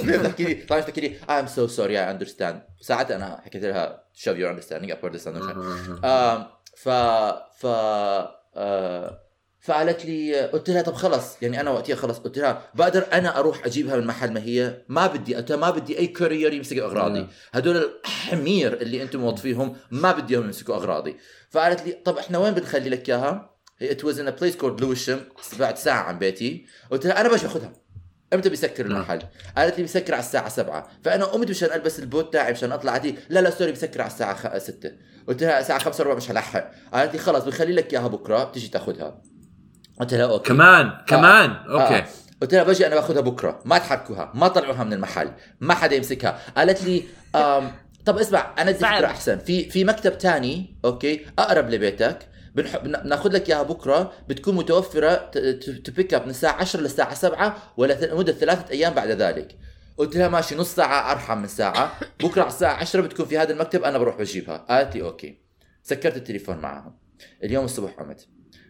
S3: بتحكي لي طبعا بتحكي لي I'm so sorry I understand ساعتها أنا حكيت لها shove your understanding upward this understanding ف ف آه، فقالت لي قلت لها طب خلص يعني أنا وقتها خلص قلت لها بقدر أنا أروح أجيبها من محل ما هي؟ ما بدي قلت ما بدي أي كورير يمسك أغراضي.
S2: مم.
S3: هدول الحمير اللي أنتم موظفيهم ما بدي إياهم يمسكوا أغراضي. فقالت لي طب إحنا وين بنخلي لك إياها؟ it was in a place called Lewisham بعد ساعة عن بيتي. قلت لها أنا باجي باخذها إمتى بيسكر
S2: نعم.
S3: المحل؟ قالت لي بيسكر على الساعة 7 فأنا قمت مشان ألبس ال boot تاعي مشان أطلع. عادي لا لا sorry بيسكر على الساعة خ... 6 قلت لها الساعة 5 وربع مش هلحق. قالت لي خلص بخلي لك إياها بكرة بتيجي تاخذها قلت لها okay.
S2: كمان كمان.
S3: آه.
S2: okay.
S3: قلت لها باجي أنا باخذها بكرة. ما تحركوها ما طلعوها من المحل ما حدا يمسكها. قالت لي آم طب اسمع أنا بدي. فكرة أحسن. في في مكتب تاني okay أقرب لبيتك بنح... بن- بناخذ لك إياها بكرة بتكون متوفرة to pick up من الساعة 10 للساعة 7 ولا ث- مده ثلاثة أيام بعد ذلك. قلت لها ماشي نص ساعة أرحم من ساعة بكرة على الساعة 10 بتكون في هذا المكتب أنا بروح بجيبها. قالت لي okay. سكرت التليفون معها اليوم الصبح قمت.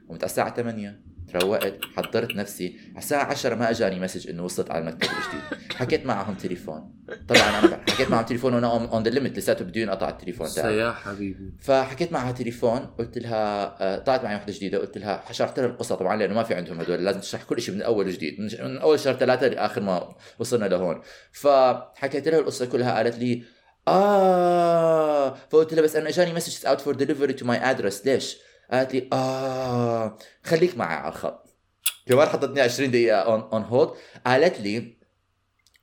S3: قمت على الساعة 8 روقت حضرت نفسي. على الساعة 10 ما اجاني message انه وصلت على المكتب الجديد حكيت معهم تليفون. طبعا أنا حكيت معهم تليفون وأنا on the limit لساته بده ينقطع التليفون تاعي.
S2: يا حبيبي.
S3: فحكيت معها تليفون قلت لها آه، طلعت معي وحدة جديدة قلت لها شرحت لها القصة طبعا لأنه ما في عندهم هدول لازم تشرح كل شيء من أول وجديد. من من أول شهر ثلاثة لآخر ما وصلنا لهون. فحكيت لها القصة كلها قالت لي آه فقلت لها بس أنا اجاني message out for delivery to my address ليش؟ قالت لي آه خليك معي على الخط. كمان حطتني 20 دقيقة on on hold قالت لي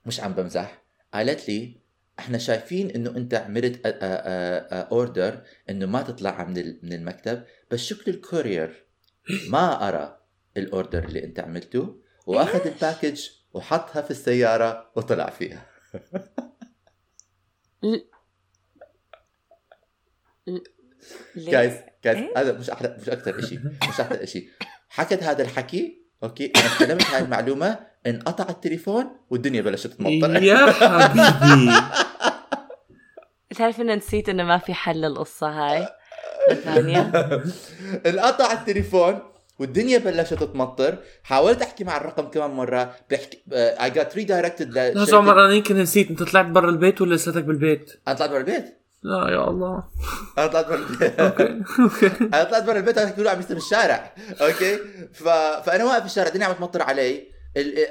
S3: مش عم بمزح قالت لي إحنا شايفين إنه أنت عملت order إنه ما تطلع من من المكتب بس شكل ال courier ما قرا ال order اللي أنت عملته وأخذ ال package وحطها في السيارة وطلع فيها؟ جايز جايز؟ هذا مش أحلى مش أكثر شيء مش أكثر شيء حكت هذا الحكي okay أنا استلمت هاي المعلومة انقطع التليفون والدنيا بلشت تمطر.
S2: يا حبيبي.
S1: تعرف انه نسيت إنه ما في حل للقصة هاي؟ ثانية
S3: انقطع التليفون والدنيا بلشت تمطر. حاولت أحكي مع الرقم كمان مرة. بحكي I got redirected
S2: بس عمر أنا يمكن نسيت. أنت طلعت برا البيت ولا لساتك بالبيت؟
S3: أنا طلعت برا البيت.
S2: لا يا الله.
S3: أنا طلعت برا البيت.
S2: okay okay.
S3: أنا طلعت برا البيت كله عم يستلم الشارع. okay؟ ف... فأنا واقف في الشارع الدنيا عم تمطر علي.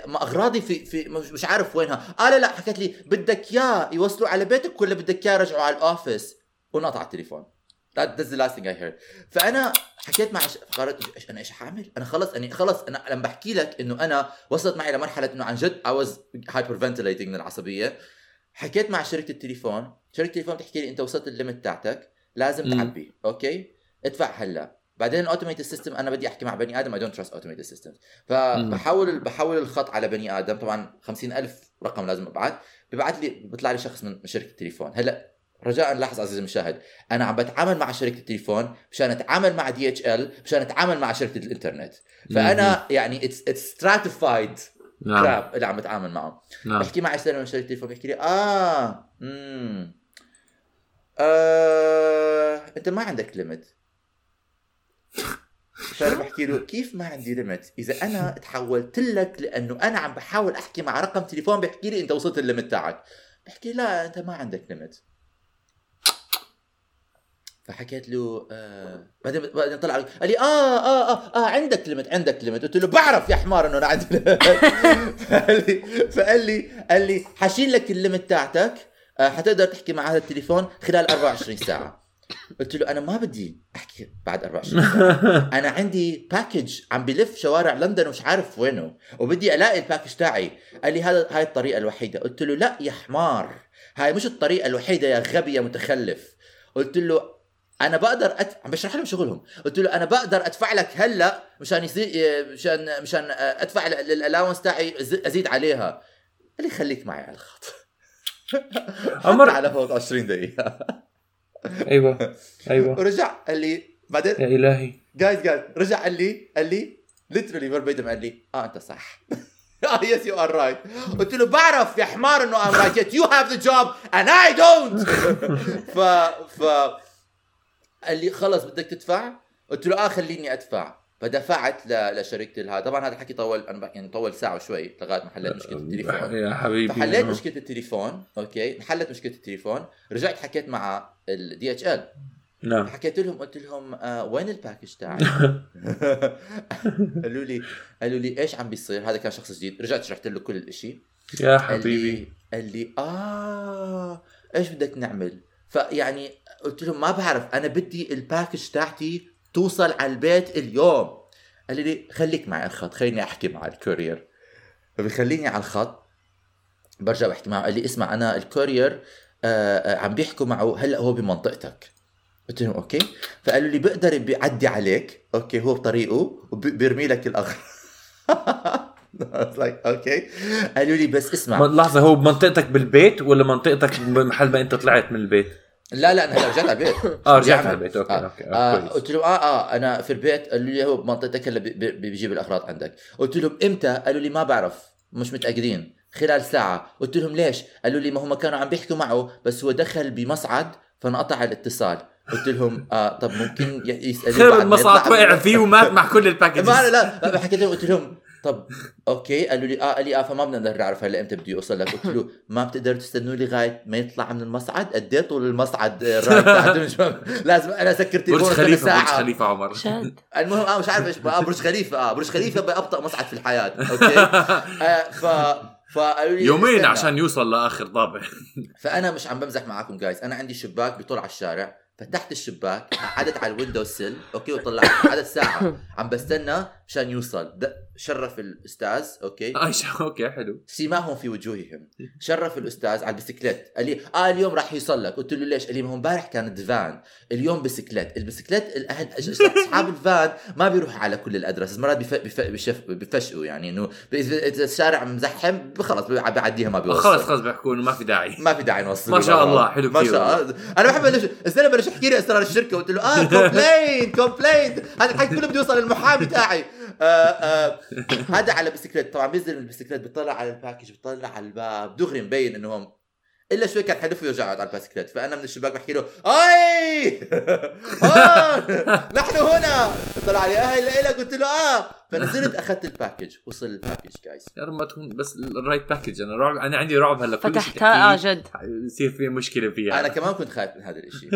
S3: أغراضي في في مش عارف وينها. آه لا لا حكت لي بدك إياه يوصلوا على بيتك ولا بدك إياه يرجعوا على ال office؟ ونقطع التليفون. That, that's the last thing I heard. فأنا حكيت مع ش... قررت أنا إيش حاعمل أنا خلص أنا خلص أنا لما بحكي لك إنه أنا وصلت معي لمرحلة إنه عن جد I was hyperventilating من العصبية. حكيت مع شركة التليفون شركة التليفون بتحكي لي أنت وصلت ال limit تاعتك لازم. تعبي okay؟ ادفع هلا. بعدين ال automated system أنا بدي أحكي مع بني آدم I don't trust automated systems فبحول بحول الخط على بني آدم طبعا 50000 رقم لازم أبعث. ببعث لي بيطلع لي شخص من شركة التليفون. هلا رجاء لاحظ عزيزي المشاهد أنا عم بتعامل مع شركة التليفون مشان أتعامل مع دي اتش ال مشان أتعامل مع شركة الإنترنت. فأنا يعني it's it's stratified
S2: نعم.
S3: crap اللي عم بتعامل معه
S2: نعم.
S3: بحكي مع سلمى من شركه التليفون بيحكي لي آه امم آه، أنت ما عندك limit فانا بحكي له كيف ما عندي limit إذا أنا تحولت لك لأنه أنا عم بحاول أحكي مع رقم تليفون بيحكي لي أنت وصلت ال limit تاعك. بحكي لا أنت ما عندك limit فحكيت له آه بعدين بعدين طلع قال لي آه آه آه, آه عندك limit عندك limit قلت له بعرف يا حمار إنه أنا عندي فقال لي فقال لي قال لي حشيل لك ال limit تاعتك آه حتقدر تحكي مع هذا التليفون خلال 24 ساعة. قلت له أنا ما بدي أحكي بعد 24 ساعة. أنا عندي package عم بلف شوارع لندن ومش عارف وينه وبدي ألاقي ال package تاعي. قال لي هذا هاي الطريقة الوحيدة. قلت له لا يا حمار هاي مش الطريقة الوحيدة يا غبي يا متخلف. قلت له أنا بقدر أدف... عم بشرح لهم شغلهم. قلت له أنا بقدر أدفع لك هلأ مشان يصير مشان مشان أدفع لل allowance تاعي أزيد عليها. قال لي خليك معي على الخط.
S2: عمر-
S3: على فوق 20 دقيقة.
S2: أيوه أيوه.
S3: ورجع قال لي بعدين
S2: يا إلهي.
S3: جايز جايز رجع قال لي قال لي literally verbatim قال لي آه أنت صح. آه yes you are right قلت له بعرف يا حمار إنه I'm right yet you have the job and I don't ف ف قال لي خلص بدك تدفع؟ قلت له آه خليني أدفع. فدفعت لشركة الهذا طبعا هذا الحكي طول أنا بحكي يعني طول ساعة وشوي لغاية ما حليت مشكلة التليفون.
S2: يا حبيبي
S3: فحليت مشكلة التليفون okay؟ حلت مشكلة التليفون رجعت حكيت مع ال DHL
S2: نعم.
S3: حكيت لهم قلت لهم آه وين ال package تاعي؟ قالوا لي قالوا لي إيش عم بيصير؟ هذا كان شخص جديد، رجعت شرحت له كل الإشي.
S2: يا
S3: قال
S2: حبيبي
S3: لي قال لي آه إيش بدك نعمل؟ فيعني قلت لهم ما بعرف أنا بدي ال package تاعتي توصل على البيت اليوم. قال لي خليك معي على الخط خليني أحكي مع ال courier فبيخليني على الخط برجع بحكي معه قال لي اسمع أنا ال courier آه آه عم بيحكوا معه هلأ هو بمنطقتك. قلت لهم okay. فقالوا لي بيقدر بيعدي عليك okay هو بطريقه وبيرمي لك الأغراض. okay قالوا لي بس اسمع.
S2: لحظة هو بمنطقتك بالبيت ولا منطقتك بمحل ما انت طلعت من البيت؟
S3: لا لا أنا رجعت على البيت.
S2: آه رجعت على البيت. okay
S3: آه.
S2: okay
S3: آه قلت لهم آه آه أنا في البيت. قالوا لي هو بمنطقتك هلا بي- بي- بيجيب الأغراض عندك. قلت لهم إمتى؟ قالوا لي ما بعرف مش متأكدين. خلال ساعة. قلت لهم ليش؟ قالوا لي ما هم كانوا عم بيحكوا معه بس هو دخل بمصعد فانقطع الاتصال. قلت لهم آه طب ممكن يسالوا
S2: خير المصعد وقع فيه ومات مع كل ال packages
S3: ما لا لا حكيت لهم. قلت لهم طب okay قالوا لي آه قال لي آه فما بدنا نعرف هلا إمتى بده يوصل لك. قلت له ما بتقدروا تستنوا لي لغايه ما يطلع من المصعد؟ قد إيه طول المصعد آه،. لازم أنا أسكر
S2: برج
S3: تليفون
S2: خليفة برج خليفة عمر.
S1: شاد.
S3: المهم آه مش عارف إيش آه برج خليفة آه برج خليفة بأبطأ مصعد في الحياة. okay؟ آه ف فقالوا لي
S2: يومين
S3: استنى.
S2: عشان يوصل لآخر طابق.
S3: فأنا مش عم بمزح معاكم guys أنا عندي شباك بيطل على الشارع. فتحت الشباك قعدت على ال window sill. okay وطلعت. قعدت ساعة. عم بستنى مشان يوصل شرف الأستاذ okay؟
S2: آه، okay حلو.
S3: سيماهم في وجوههم. شرف الأستاذ على البسكليت. قال لي آه اليوم راح يوصل لك. قلت له ليش؟ قال لي ما هو امبارح كانت فان اليوم بسكليت. البسكليت الأهل أصحاب الفان ما بيروحوا على كل ال address مرات. بفشقوا يعني إنه إذا الشارع مزحم خلص بيعديها ما بيوصل.
S2: خلص خلص بيحكوا انه ما في داعي.
S3: ما في داعي نوصل.
S2: ما شاء الله، حلو
S3: ما شاء الله. أنا بحب بلش السنة بلش يحكي لي؟ اسرار الشركة قلت له آه complain complain هذا الحكي كله بده يوصل للمحامي تاعي. هذا على بسكليت طبعا بينزل من البسكليت بيطلع على ال package بيطلع على الباب. دغري مبين انهم إلا شوي كان حلف يرجع يقعد على البسكليت فأنا من الشباك بحكي له أي! هون نحن هنا! طلع لي أهلا لك قلت له آه! فنزلت أخذت ال package. وصل ال package guys
S2: يا رب ما تكون بس ال right package. أنا رعب أنا عندي رعب هلا شيء
S1: فتحتها
S2: آه
S1: جد.
S2: يصير في مشكلة فيها.
S3: أنا كمان كنت خايف من هذا الإشي.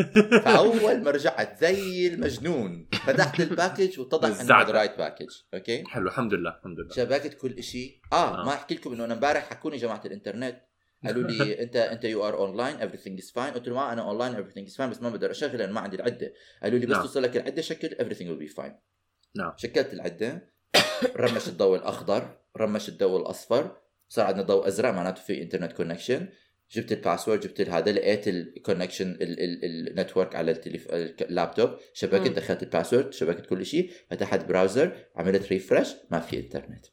S3: فأول ما رجعت زي المجنون فتحت ال package واتضح إنه
S2: it
S3: was the right package. okay؟
S2: حلو الحمد لله الحمد لله.
S3: شبكت كل إشي. آه
S2: آه.
S3: ما أحكي لكم إنه أنا إمبارح حكوني جماعة الإنترنت. قالوا لي انت انت you are online everything is fine قلت لهم آه أنا online everything is fine بس ما بقدر أشغل لأنه ما عندي العدة. قالوا لي بس
S2: نعم.
S3: توصل لك العدة شبك everything will be fine.
S2: نعم.
S3: شبكت العدة. رمش الضوء الأخضر رمش الضوء الأصفر. صار عندنا ضوء أزرق معناته في internet connection جبت ال password جبت هذا لقيت ال connection ال network على التليف... اللابتوب شبكت. دخلت ال password شبكت كل شيء فتحت browser عملت refresh ما في انترنت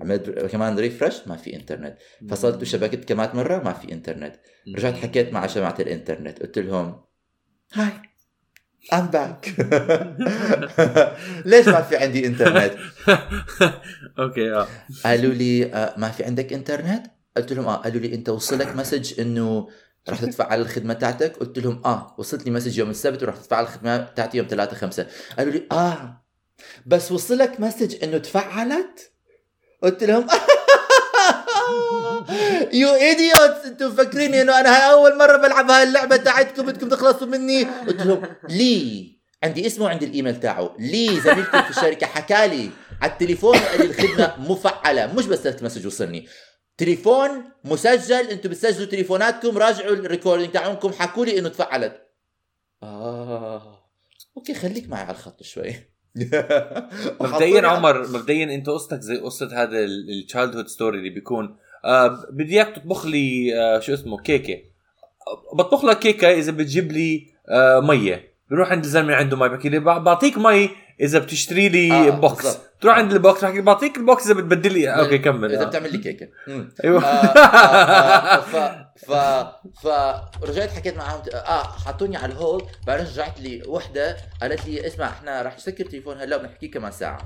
S3: عملت كمان refresh ما في انترنت فصلت وشبكت كمان مرة ما في انترنت رجعت حكيت مع جماعة الإنترنت. قلت لهم hi I'm back ليش ما في عندي انترنت
S2: okay آه.
S3: قالوا لي آه ما في عندك انترنت قلت لهم آه قالوا لي أنت وصلك message إنه رح تدفع على الخدمة تاعتك قلت لهم آه وصلت لي message يوم السبت ورح تدفع على الخدمة تاعتي يوم 3 5 قالوا لي آه بس وصلك مسج إنه تفعلت قلت لهم you idiots أنتم مفكرين إنه أنا هاي أول مرة بلعب هاي اللعبه تاعتكم بدكم تخلصوا مني. قلت لهم لي عندي اسمه وعندي الإيميل تاعه. لي زميلكم في الشركة حكى لي على التليفون قال لي الخدمة مفعلة مش بس message وصلني. تليفون مسجل أنتم بتسجلوا تليفوناتكم راجعوا ال recording تاعونكم حكوا لي إنه تفعلت. آه okay خليك معي على الخط شوي.
S2: مبدئيا عمر مبدئيا أنت قصتك زي قصة هذا ال childhood story اللي بيكون. آه بدي اياك تطبخ لي آه شو اسمه كيكة. بطبخ لك كيكة إذا بتجيب لي آه مية. بروح عند الزلمه عنده مي بحكي لي "بع- بعطيك مي إذا بتشتري لي
S3: آه،
S2: box
S3: بالضبط.
S2: تروح عند ال box بحكي بعطيك ال box إذا بتبدل لي okay كمل.
S3: إذا
S2: آه.
S3: بتعمل لي كيكة.
S2: أيوه.
S3: آه، آه، آه، ف ف فرجعت حكيت معهم آه حطوني على ال hold بعدين رجعت لي وحدة قالت لي اسمع إحنا رح نسكر تليفون هلا وبنحكي كمان ساعة.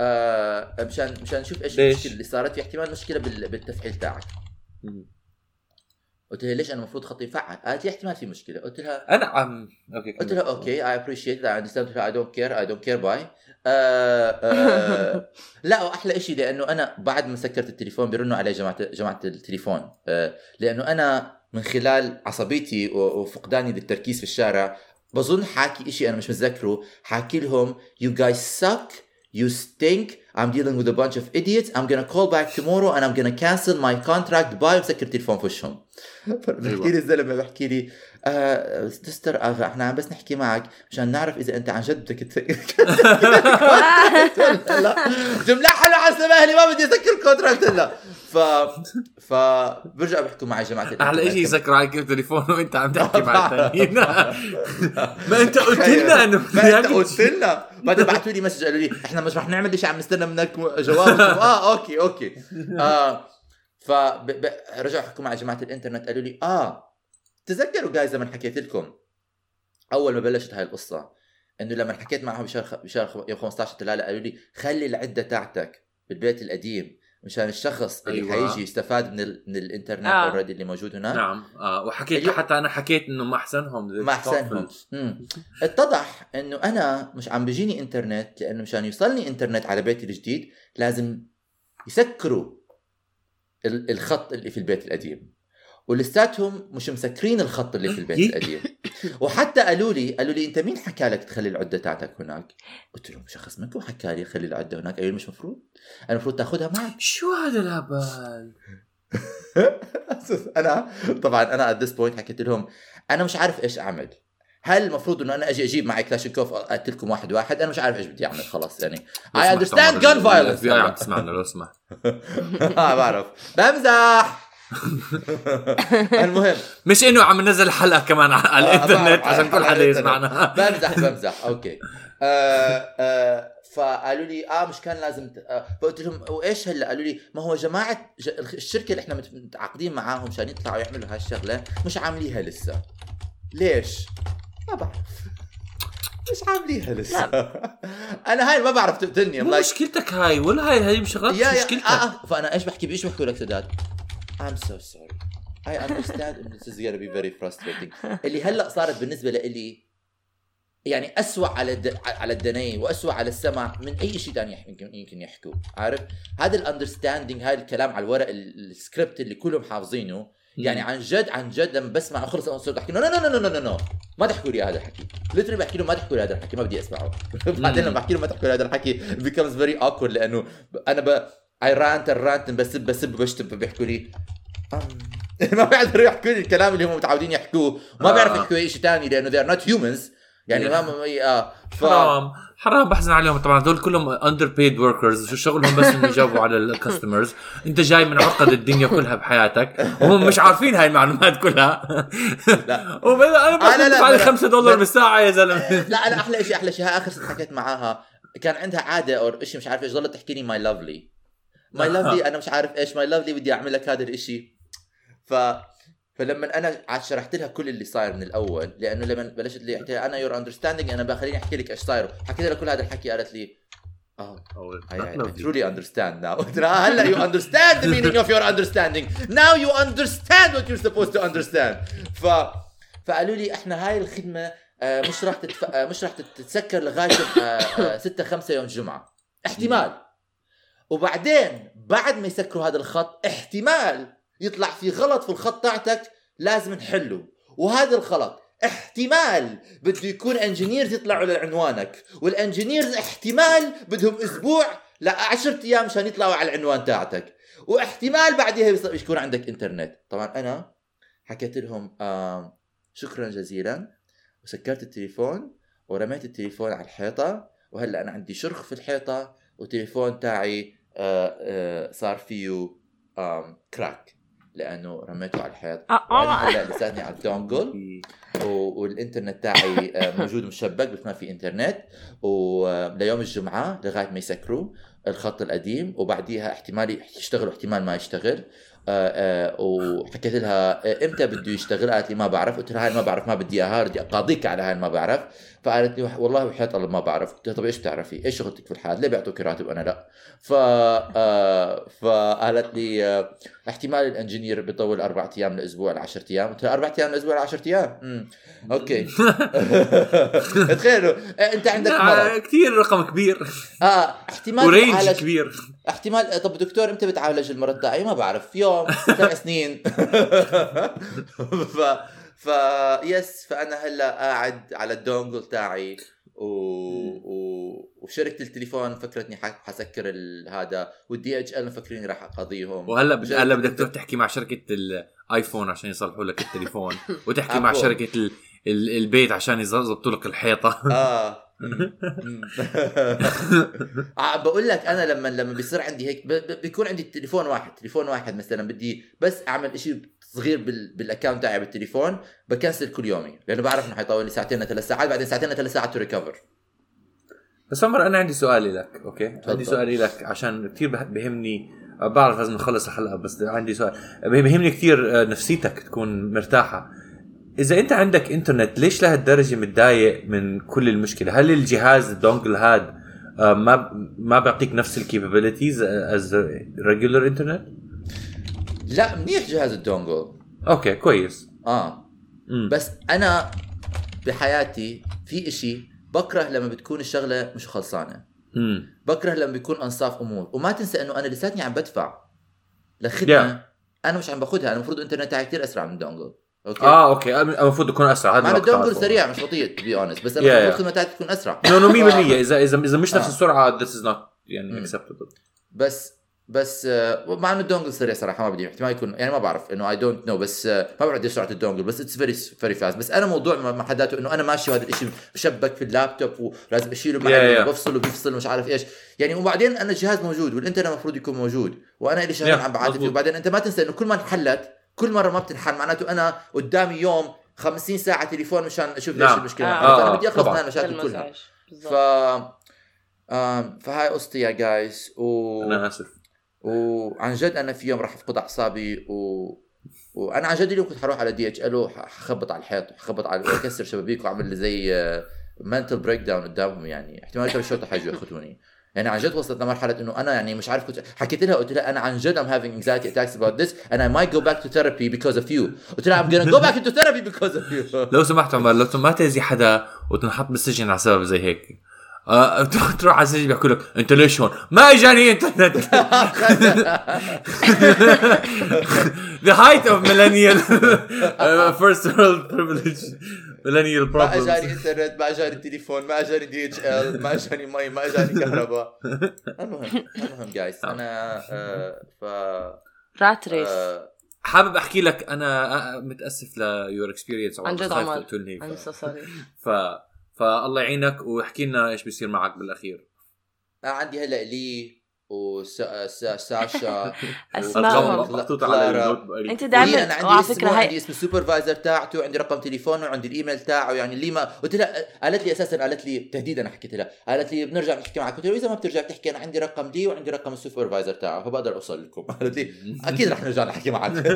S3: آه مشان مشان نشوف
S2: إيش؟
S3: المشكلة اللي صارت. في احتمال مشكلة بال- بالتفعيل تاعك. قلت لها ليش أنا المفروض خطي يفعل؟ قالت لي احتمال في مشكلة. قلت لها
S2: أنا عم okay
S3: قلت لها okay I appreciate I don't care I don't care bye لا واحلى شيء لأنه أنا بعد ما سكرت التليفون بيرنوا علي جماعة جماعة التليفون. آه، لأنه أنا من خلال عصبيتي وفقداني للتركيز في الشارع بظن حاكي شيء أنا مش متذكره حاكي لهم you guys suck. you stink I'm dealing with a bunch of idiots I'm gonna call back tomorrow and I'm gonna cancel my contract باي وسكر التليفون في وشهم بحكي لي الزلمه بحكي لي آه تستر اغا إحنا عم بس نحكي معك مشان نعرف إذا أنت عن جد بدك لا جملة حلوة على سماهلي ما بدي اسكر الكونتراكت لا ف ف برجع بحكوا معي جماعة
S2: أحلى شيء. يسكروا عليك التليفون وأنت عم تحكي مع الثانيين ما أنت قلت لنا إنه
S3: ما أنت قلت لنا. بعدين بعثوا لي message قالوا لي إحنا مش رح نعمل شيء عم نستنى منك جواب. آه okay okay. آه فرجعوا حكوا مع جماعة الإنترنت قالوا لي آه تذكروا guys لما حكيت لكم أول ما بلشت هاي القصة إنه لما حكيت معهم بشهر خ... بشهر خ... يوم 15 3 قالوا لي خلي العدة تاعتك بالبيت القديم مشان الشخص اللي
S2: أيوة.
S3: حيجي يستفاد من ال... من الإنترنت
S1: آه.
S3: already اللي موجود هناك
S2: نعم آه وحكيت
S3: اليوم-
S2: حتى أنا حكيت إنه ما أحسنهم
S3: ما أحسنهم. اتضح إنه أنا مش عم بيجيني إنترنت لأنه مشان يوصلني إنترنت على بيتي الجديد لازم يسكروا ال- الخط اللي في البيت القديم ولساتهم مش مسكرين الخط اللي في البيت القديم. وحتى قالوا لي قالوا لي أنت مين حكى لك تخلي العدة تاعتك هناك؟ قلت لهم شخص منكم حكى لي خلي العدة هناك. قالوا لي مش مفروض. أنا المفروض تاخذها معك.
S2: شو هذا الهبل؟
S3: أنا طبعا أنا at this point حكيت لهم أنا مش عارف إيش أعمل. هل المفروض إنه أنا أجي أجيب معي كلاشينكوف أقتلكم واحد واحد؟ أنا مش عارف إيش بدي أعمل خلاص يعني. I understand gun
S2: violence عم تسمعنا لو سمحت
S3: آه بعرف. بمزح! المهم.
S2: مش إنه عم ننزل حلقة كمان على
S3: آه، الإنترنت
S2: عشان كل حدا. يسمعنا.
S3: بمزح بمزح. okay. آه آه فقالوا لي آه مش كان لازم ت... آه فقلت لهم وإيش هلأ؟ قالوا لي ما هو جماعة ج... الشركة اللي إحنا مت- متعاقدين معاهم عشان يطلعوا يعملوا هالشغلة مش عامليها لسه. ليش؟ ما بعرف. مش عامليها لسه. أنا هاي ما بعرف تقتلني.
S2: مو مشكلتك هاي ولا هاي هاي مش مشكلتك.
S3: آه آه. فأنا إيش بحكي إيش بحكوا لك سداد؟ I'm so sorry. I understand and this is gonna be very frustrating. اللي هلا صارت بالنسبة لإلي يعني أسوأ على الد... على الدني وأسوأ على السمع من أي شيء ثاني يمكن يمكن يحكوا. عارف؟ هذا ال understanding هذا الكلام على الورق ال- السكريبت اللي كلهم حافظينه يعني عن جد عن جد لما بسمع خلص أنا صرت أحكي no no no no no no ما تحكوا لي هذا الحكي. literally بحكي له ما تحكوا لي هذا الحكي ما بدي أسمعه. بعدين لما بحكي له ما تحكوا لي هذا الحكي becomes very awkward لأنه أنا ب I rant ال rant بسب بسب بشتم بيحكوا لي. ما بيقدروا يحكوا لي الكلام اللي هم متعودين يحكوه. ما
S2: آه.
S3: بيعرفوا يحكوا اي شيء ثاني لأنه they are not humans. يعني ما ما- آه. ف...
S2: حرام. حرام بحزن عليهم. طبعا هذول كلهم underpaid workers شو شغلهم بس إنه يجاوبوا على ال customers أنت جاي من عقد الدنيا كلها بحياتك. وهم مش عارفين هاي المعلومات كلها.
S3: لا.
S2: أنا
S3: آه،
S2: بس
S3: لا،
S2: لي
S3: لا.
S2: 5 دولار
S3: لا.
S2: بالساعة يا زلمة.
S3: لا أنا أحلى شيء أحلى شيء آخر ست حكيت معاها. كان عندها عادة أو شيء مش عارف إيش. ضلت تحكي لي my lovely my lovely أنا مش عارف إيش. my lovely بدي أعمل لك هذا الإشي. ف فلما أنا شرحت لها كل اللي صاير من الأول لأنه لما بلشت لي أحكي أنا your understanding أنا بخليني أحكي لك إيش صاير. حكيت لها كل هذا الحكي قالت لي آه I, I, I truly understand now. قلت لها هلا you understand the meaning of your understanding. Now you understand what you're supposed to understand. ف فقالوا لي إحنا هاي الخدمة آه، مش راح تتف... آه، مش راح تتسكر لغاية 6 5 يوم الجمعه احتمال. وبعدين بعد ما يسكروا هذا الخط احتمال يطلع في غلط في الخط تاعتك لازم نحله. وهذا الغلط احتمال بده يكون engineers يطلعوا لعنوانك وال engineers احتمال بدهم أسبوع ل 10 أيام مشان يطلعوا على العنوان تاعتك. واحتمال بعدها يكون عندك انترنت طبعا أنا حكيت لهم آم شكرا جزيلا وسكرت التليفون ورميت التليفون على الحيطة وهلأ أنا عندي شرخ في الحيطة والتليفون تاعي آه، آه، صار فيه كراك لأنه رميته على الحيط.
S1: آه، آه.
S3: وأنا هلأ لساتني على الدونجل. والإنترنت تاعي آه، موجود مشبك بس ما في إنترنت. وليوم الجمعة لغاية ما يسكروا الخط القديم. وبعديها احتمال يشتغل واحتمال ما يشتغل. آه، آه، وحكيت لها آه، إمتى بده يشتغل؟ قالت لي ما بعرف. قلت لها هاي ما بعرف ما بدي اياها بدي أقاضيك على هاي ما بعرف. فقالت لي والله وحياة الله ما بعرف. قلت لها طب إيش بتعرفي إيش شغلتك في الحياة؟ ليه بيعطوك راتب أنا؟ لا. ف آه، فقالت لي آه، احتمال ال engineer بيطول أربع أيام لأسبوع ل 10 أيام. قلت لها أربع أيام لأسبوع ل 10 أيام؟ امم okay. تخيلوا آه، أنت عندك مرض.
S2: كثير رقم كبير.
S3: آه احتمال
S2: ورينج
S3: تتعالج-
S2: كبير.
S3: احتمال طب دكتور إمتى بتعالج المرض تاعي ما بعرف. يوم سبع سنين. ف ف yes فأنا هلأ قاعد على ال dongle تاعي و... و... وشركة التليفون فكرتني ح- حسكر ال... هذا وال DHL مفكريني راح أقاضيهم.
S2: وهلأ بد... هلأ بدك تروح تحكي مع شركة ال iPhone عشان يصلحوا لك التليفون وتحكي مع. شركة ال... ال... البيت عشان يظبطوا لك
S3: الحيطة. آه. آه، بقول لك أنا لما لما بيصير عندي هيك ب- بيكون عندي تليفون واحد تليفون واحد مثلا بدي بس أعمل شيء صغير بال... بال account تاعي بالتليفون بكنسل كل يومي لأنه بعرف إنه حيطول لي ساعتين لثلاث ساعات بعدين ساعتين لثلاث ساعات to recover
S2: بس عمر أنا عندي سؤال لك okay؟
S3: تفضل.
S2: عندي سؤال لك عشان كثير بهمني بعرف لازم نخلص الحلقة بس عندي سؤال. بهمني كثير آه، نفسيتك تكون مرتاحة. إذا أنت عندك إنترنت ليش لهالدرجه متضايق من كل المشكلة؟ هل الجهاز ال dongle هاد آه، ما ما بيعطيك نفس ال capabilities as regular internet
S3: لا منيح جهاز ال
S2: dongle okay كويس.
S3: آه.
S2: مم.
S3: بس أنا بحياتي في إشي بكره لما بتكون الشغلة مش خلصانة.
S2: مم.
S3: بكره لما بيكون أنصاف أمور. وما تنسى إنه أنا لساتني عم بدفع لخدمة
S2: Yeah.
S3: أنا مش عم باخذها أنا المفروض الانترنت تاعي كثير أسرع من دونجل okay؟
S2: آه أوكي. المفروض يكون أسرع. هذا
S3: مع ال
S2: dongle.
S3: سريع مش بطيء to be honest بس أنا المفروض
S2: yeah.
S3: الخدمه تاعتي تكون أسرع.
S2: no no 100% اذا اذا إذا مش نفس
S3: آه.
S2: السرعة this is not يعني acceptable.
S3: بس بس آه، مع إنه ال dongle سريع صراحة ما بدي احتمال يكون يعني ما بعرف إنه I don't know بس آه، ما بعرف قديش سرعة ال dongle بس it's very very fast بس أنا موضوع ما حداته إنه أنا ماشي وهذا الشيء مشبك في اللابتوب ولازم أشيله معي
S2: Yeah, yeah.
S3: بفصل وبيفصل ومش عارف إيش يعني وبعدين أنا الجهاز موجود والإنترنت المفروض يكون موجود وأنا لي شغله
S2: Yeah,
S3: عم بعاتب فيه. وبعدين أنت ما تنسى إنه كل ما انحلت كل مرة ما بتنحل معناته أنا قدامي يوم 50 ساعة تليفون مشان أشوف إيش
S2: نعم.
S3: المشكلة
S1: آه.
S3: فانا
S2: آه،
S3: بدي أخلص
S2: طبعاً.
S3: من المشاكل كلها ف. آم، فهاي قصتي يا guys و...
S2: أنا آسف
S3: وعن جد أنا في يوم راح أفقد أعصابي و... وأنا عن جد اليوم كنت حروح على DHL حخبط على الحيط وحخبط على واكسر شبابيك واعمل لي زي mental breakdown قدامهم يعني. احتمال الشرطة حيجوا ياخذوني يعني عن جد وصلت لمرحلة إنه أنا يعني مش عارف كنت حكيت لها قلت لها أنا عن جد I'm having anxiety attacks about this and I might go back to therapy because of you. قلت لها I'm gonna go back into therapy because of you.
S2: لو سمحت عمر لو ما تاذي حدا وتنحط بالسجن على سبب زي هيك. آه، تروح على السجن بيحكوا لك أنت ليش هون؟ ما إجاني internet. The height of millennial uh, first world privilege. Millennial
S3: ما
S2: إجاني
S3: إنترنت ما إجاني تليفون ما إجاني DHL ما إجاني مي ما إجاني كهرباء. المهم المهم جايز أنا آه، ف
S1: رات ريس
S3: آه،
S2: حابب أحكي لك أنا آه، متأسف ليور اكسبيرينس
S1: عن جد عمر.
S2: تقتلني
S1: I'm so sorry.
S2: ف فالله يعينك واحكي لنا إيش بيصير معك بالأخير.
S3: أنا عندي هلأ لي وساشا.
S2: أرقام محطوطة على
S3: أنت
S1: دائما أنا
S3: عندي
S1: فكرة
S3: اسمه عندي
S1: هاي
S3: اسم السوبرفايزر تاعته عندي رقم تليفونه وعندي الإيميل تاعه يعني اللي ما قلت لها قالت لي أساسا قالت لي تهديدا حكيت لها. قالت لي بنرجع نحكي معك. قلت لها إذا ما بترجع تحكي أنا عندي رقم لي وعندي رقم السوبرفايزر تاعه فبقدر أوصل لكم. قالت لي أكيد رح نرجع نحكي معك.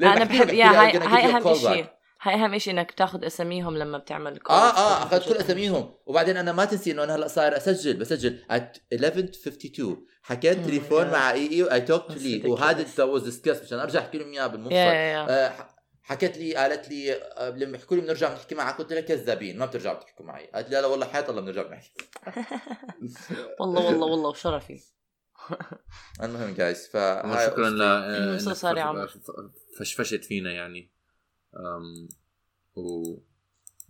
S1: أنا بحب يا هاي هاي أهم
S3: شيء
S1: هاي أهم شيء إنك تاخذ أساميهم لما بتعمل call.
S3: آه آه أخذت كل أساميهم وبعدين أنا ما تنسي إنه أنا هلأ صاير أسجل بسجل at 11:52 حكيت
S1: Oh
S3: تليفون. مع اي اي اي توك تو لي. وهذا واز ديسكس مشان أرجع أحكي لهم إياه بالمفصل. آه، حكت لي قالت لي آه، لما يحكوا لي بنرجع بنحكي معك قلت لها كذابين ما بترجعوا تحكوا معي قالت لي لا لا والله حياة الله بنرجع بنحكي
S1: والله والله والله وشرفي
S3: المهم جايز ف
S2: شكرا ل
S1: عمر.
S2: فشفشت فينا يعني و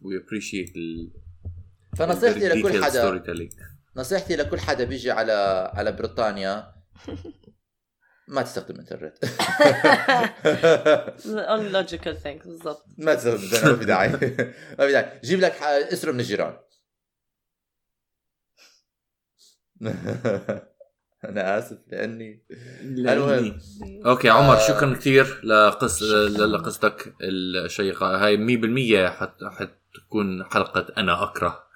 S2: we appreciate ال
S3: فنصيحتي لكل حدا. نصيحتي لكل حدا بيجي على على بريطانيا ما تستخدم انترنت
S1: only logical things بالضبط.
S3: ما تستخدم انترنت ما في داعي. ما في داعي. جيب لك اسره من الجيران. أنا آسف لأني المهم.
S2: أوكي عمر
S3: آه.
S2: شكرا كثير لقص لقصتك الشيقة. هاي 100% حت... حتكون حلقة أنا أكره.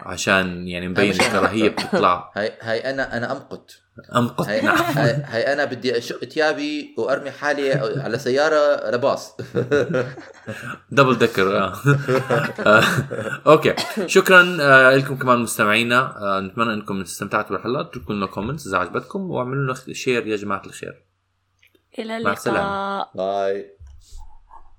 S2: عشان يعني مبين الكراهيه بتطلع.
S3: هاي هاي أنا أنا أمقت.
S2: أمقت.
S3: هاي,
S2: نعم.
S3: هاي, هاي أنا بدي أشق ثيابي وأرمي حالي على سيارة لباص.
S2: double decker آه. آه، أوكي. شكرا آه، لكم كمان مستمعينا. نتمنى إنكم استمتعتوا بالحلقة. اتركوا لنا comments إذا عجبتكم واعملوا لنا share يا جماعة الخير. إلى.
S1: اللقاء.
S3: bye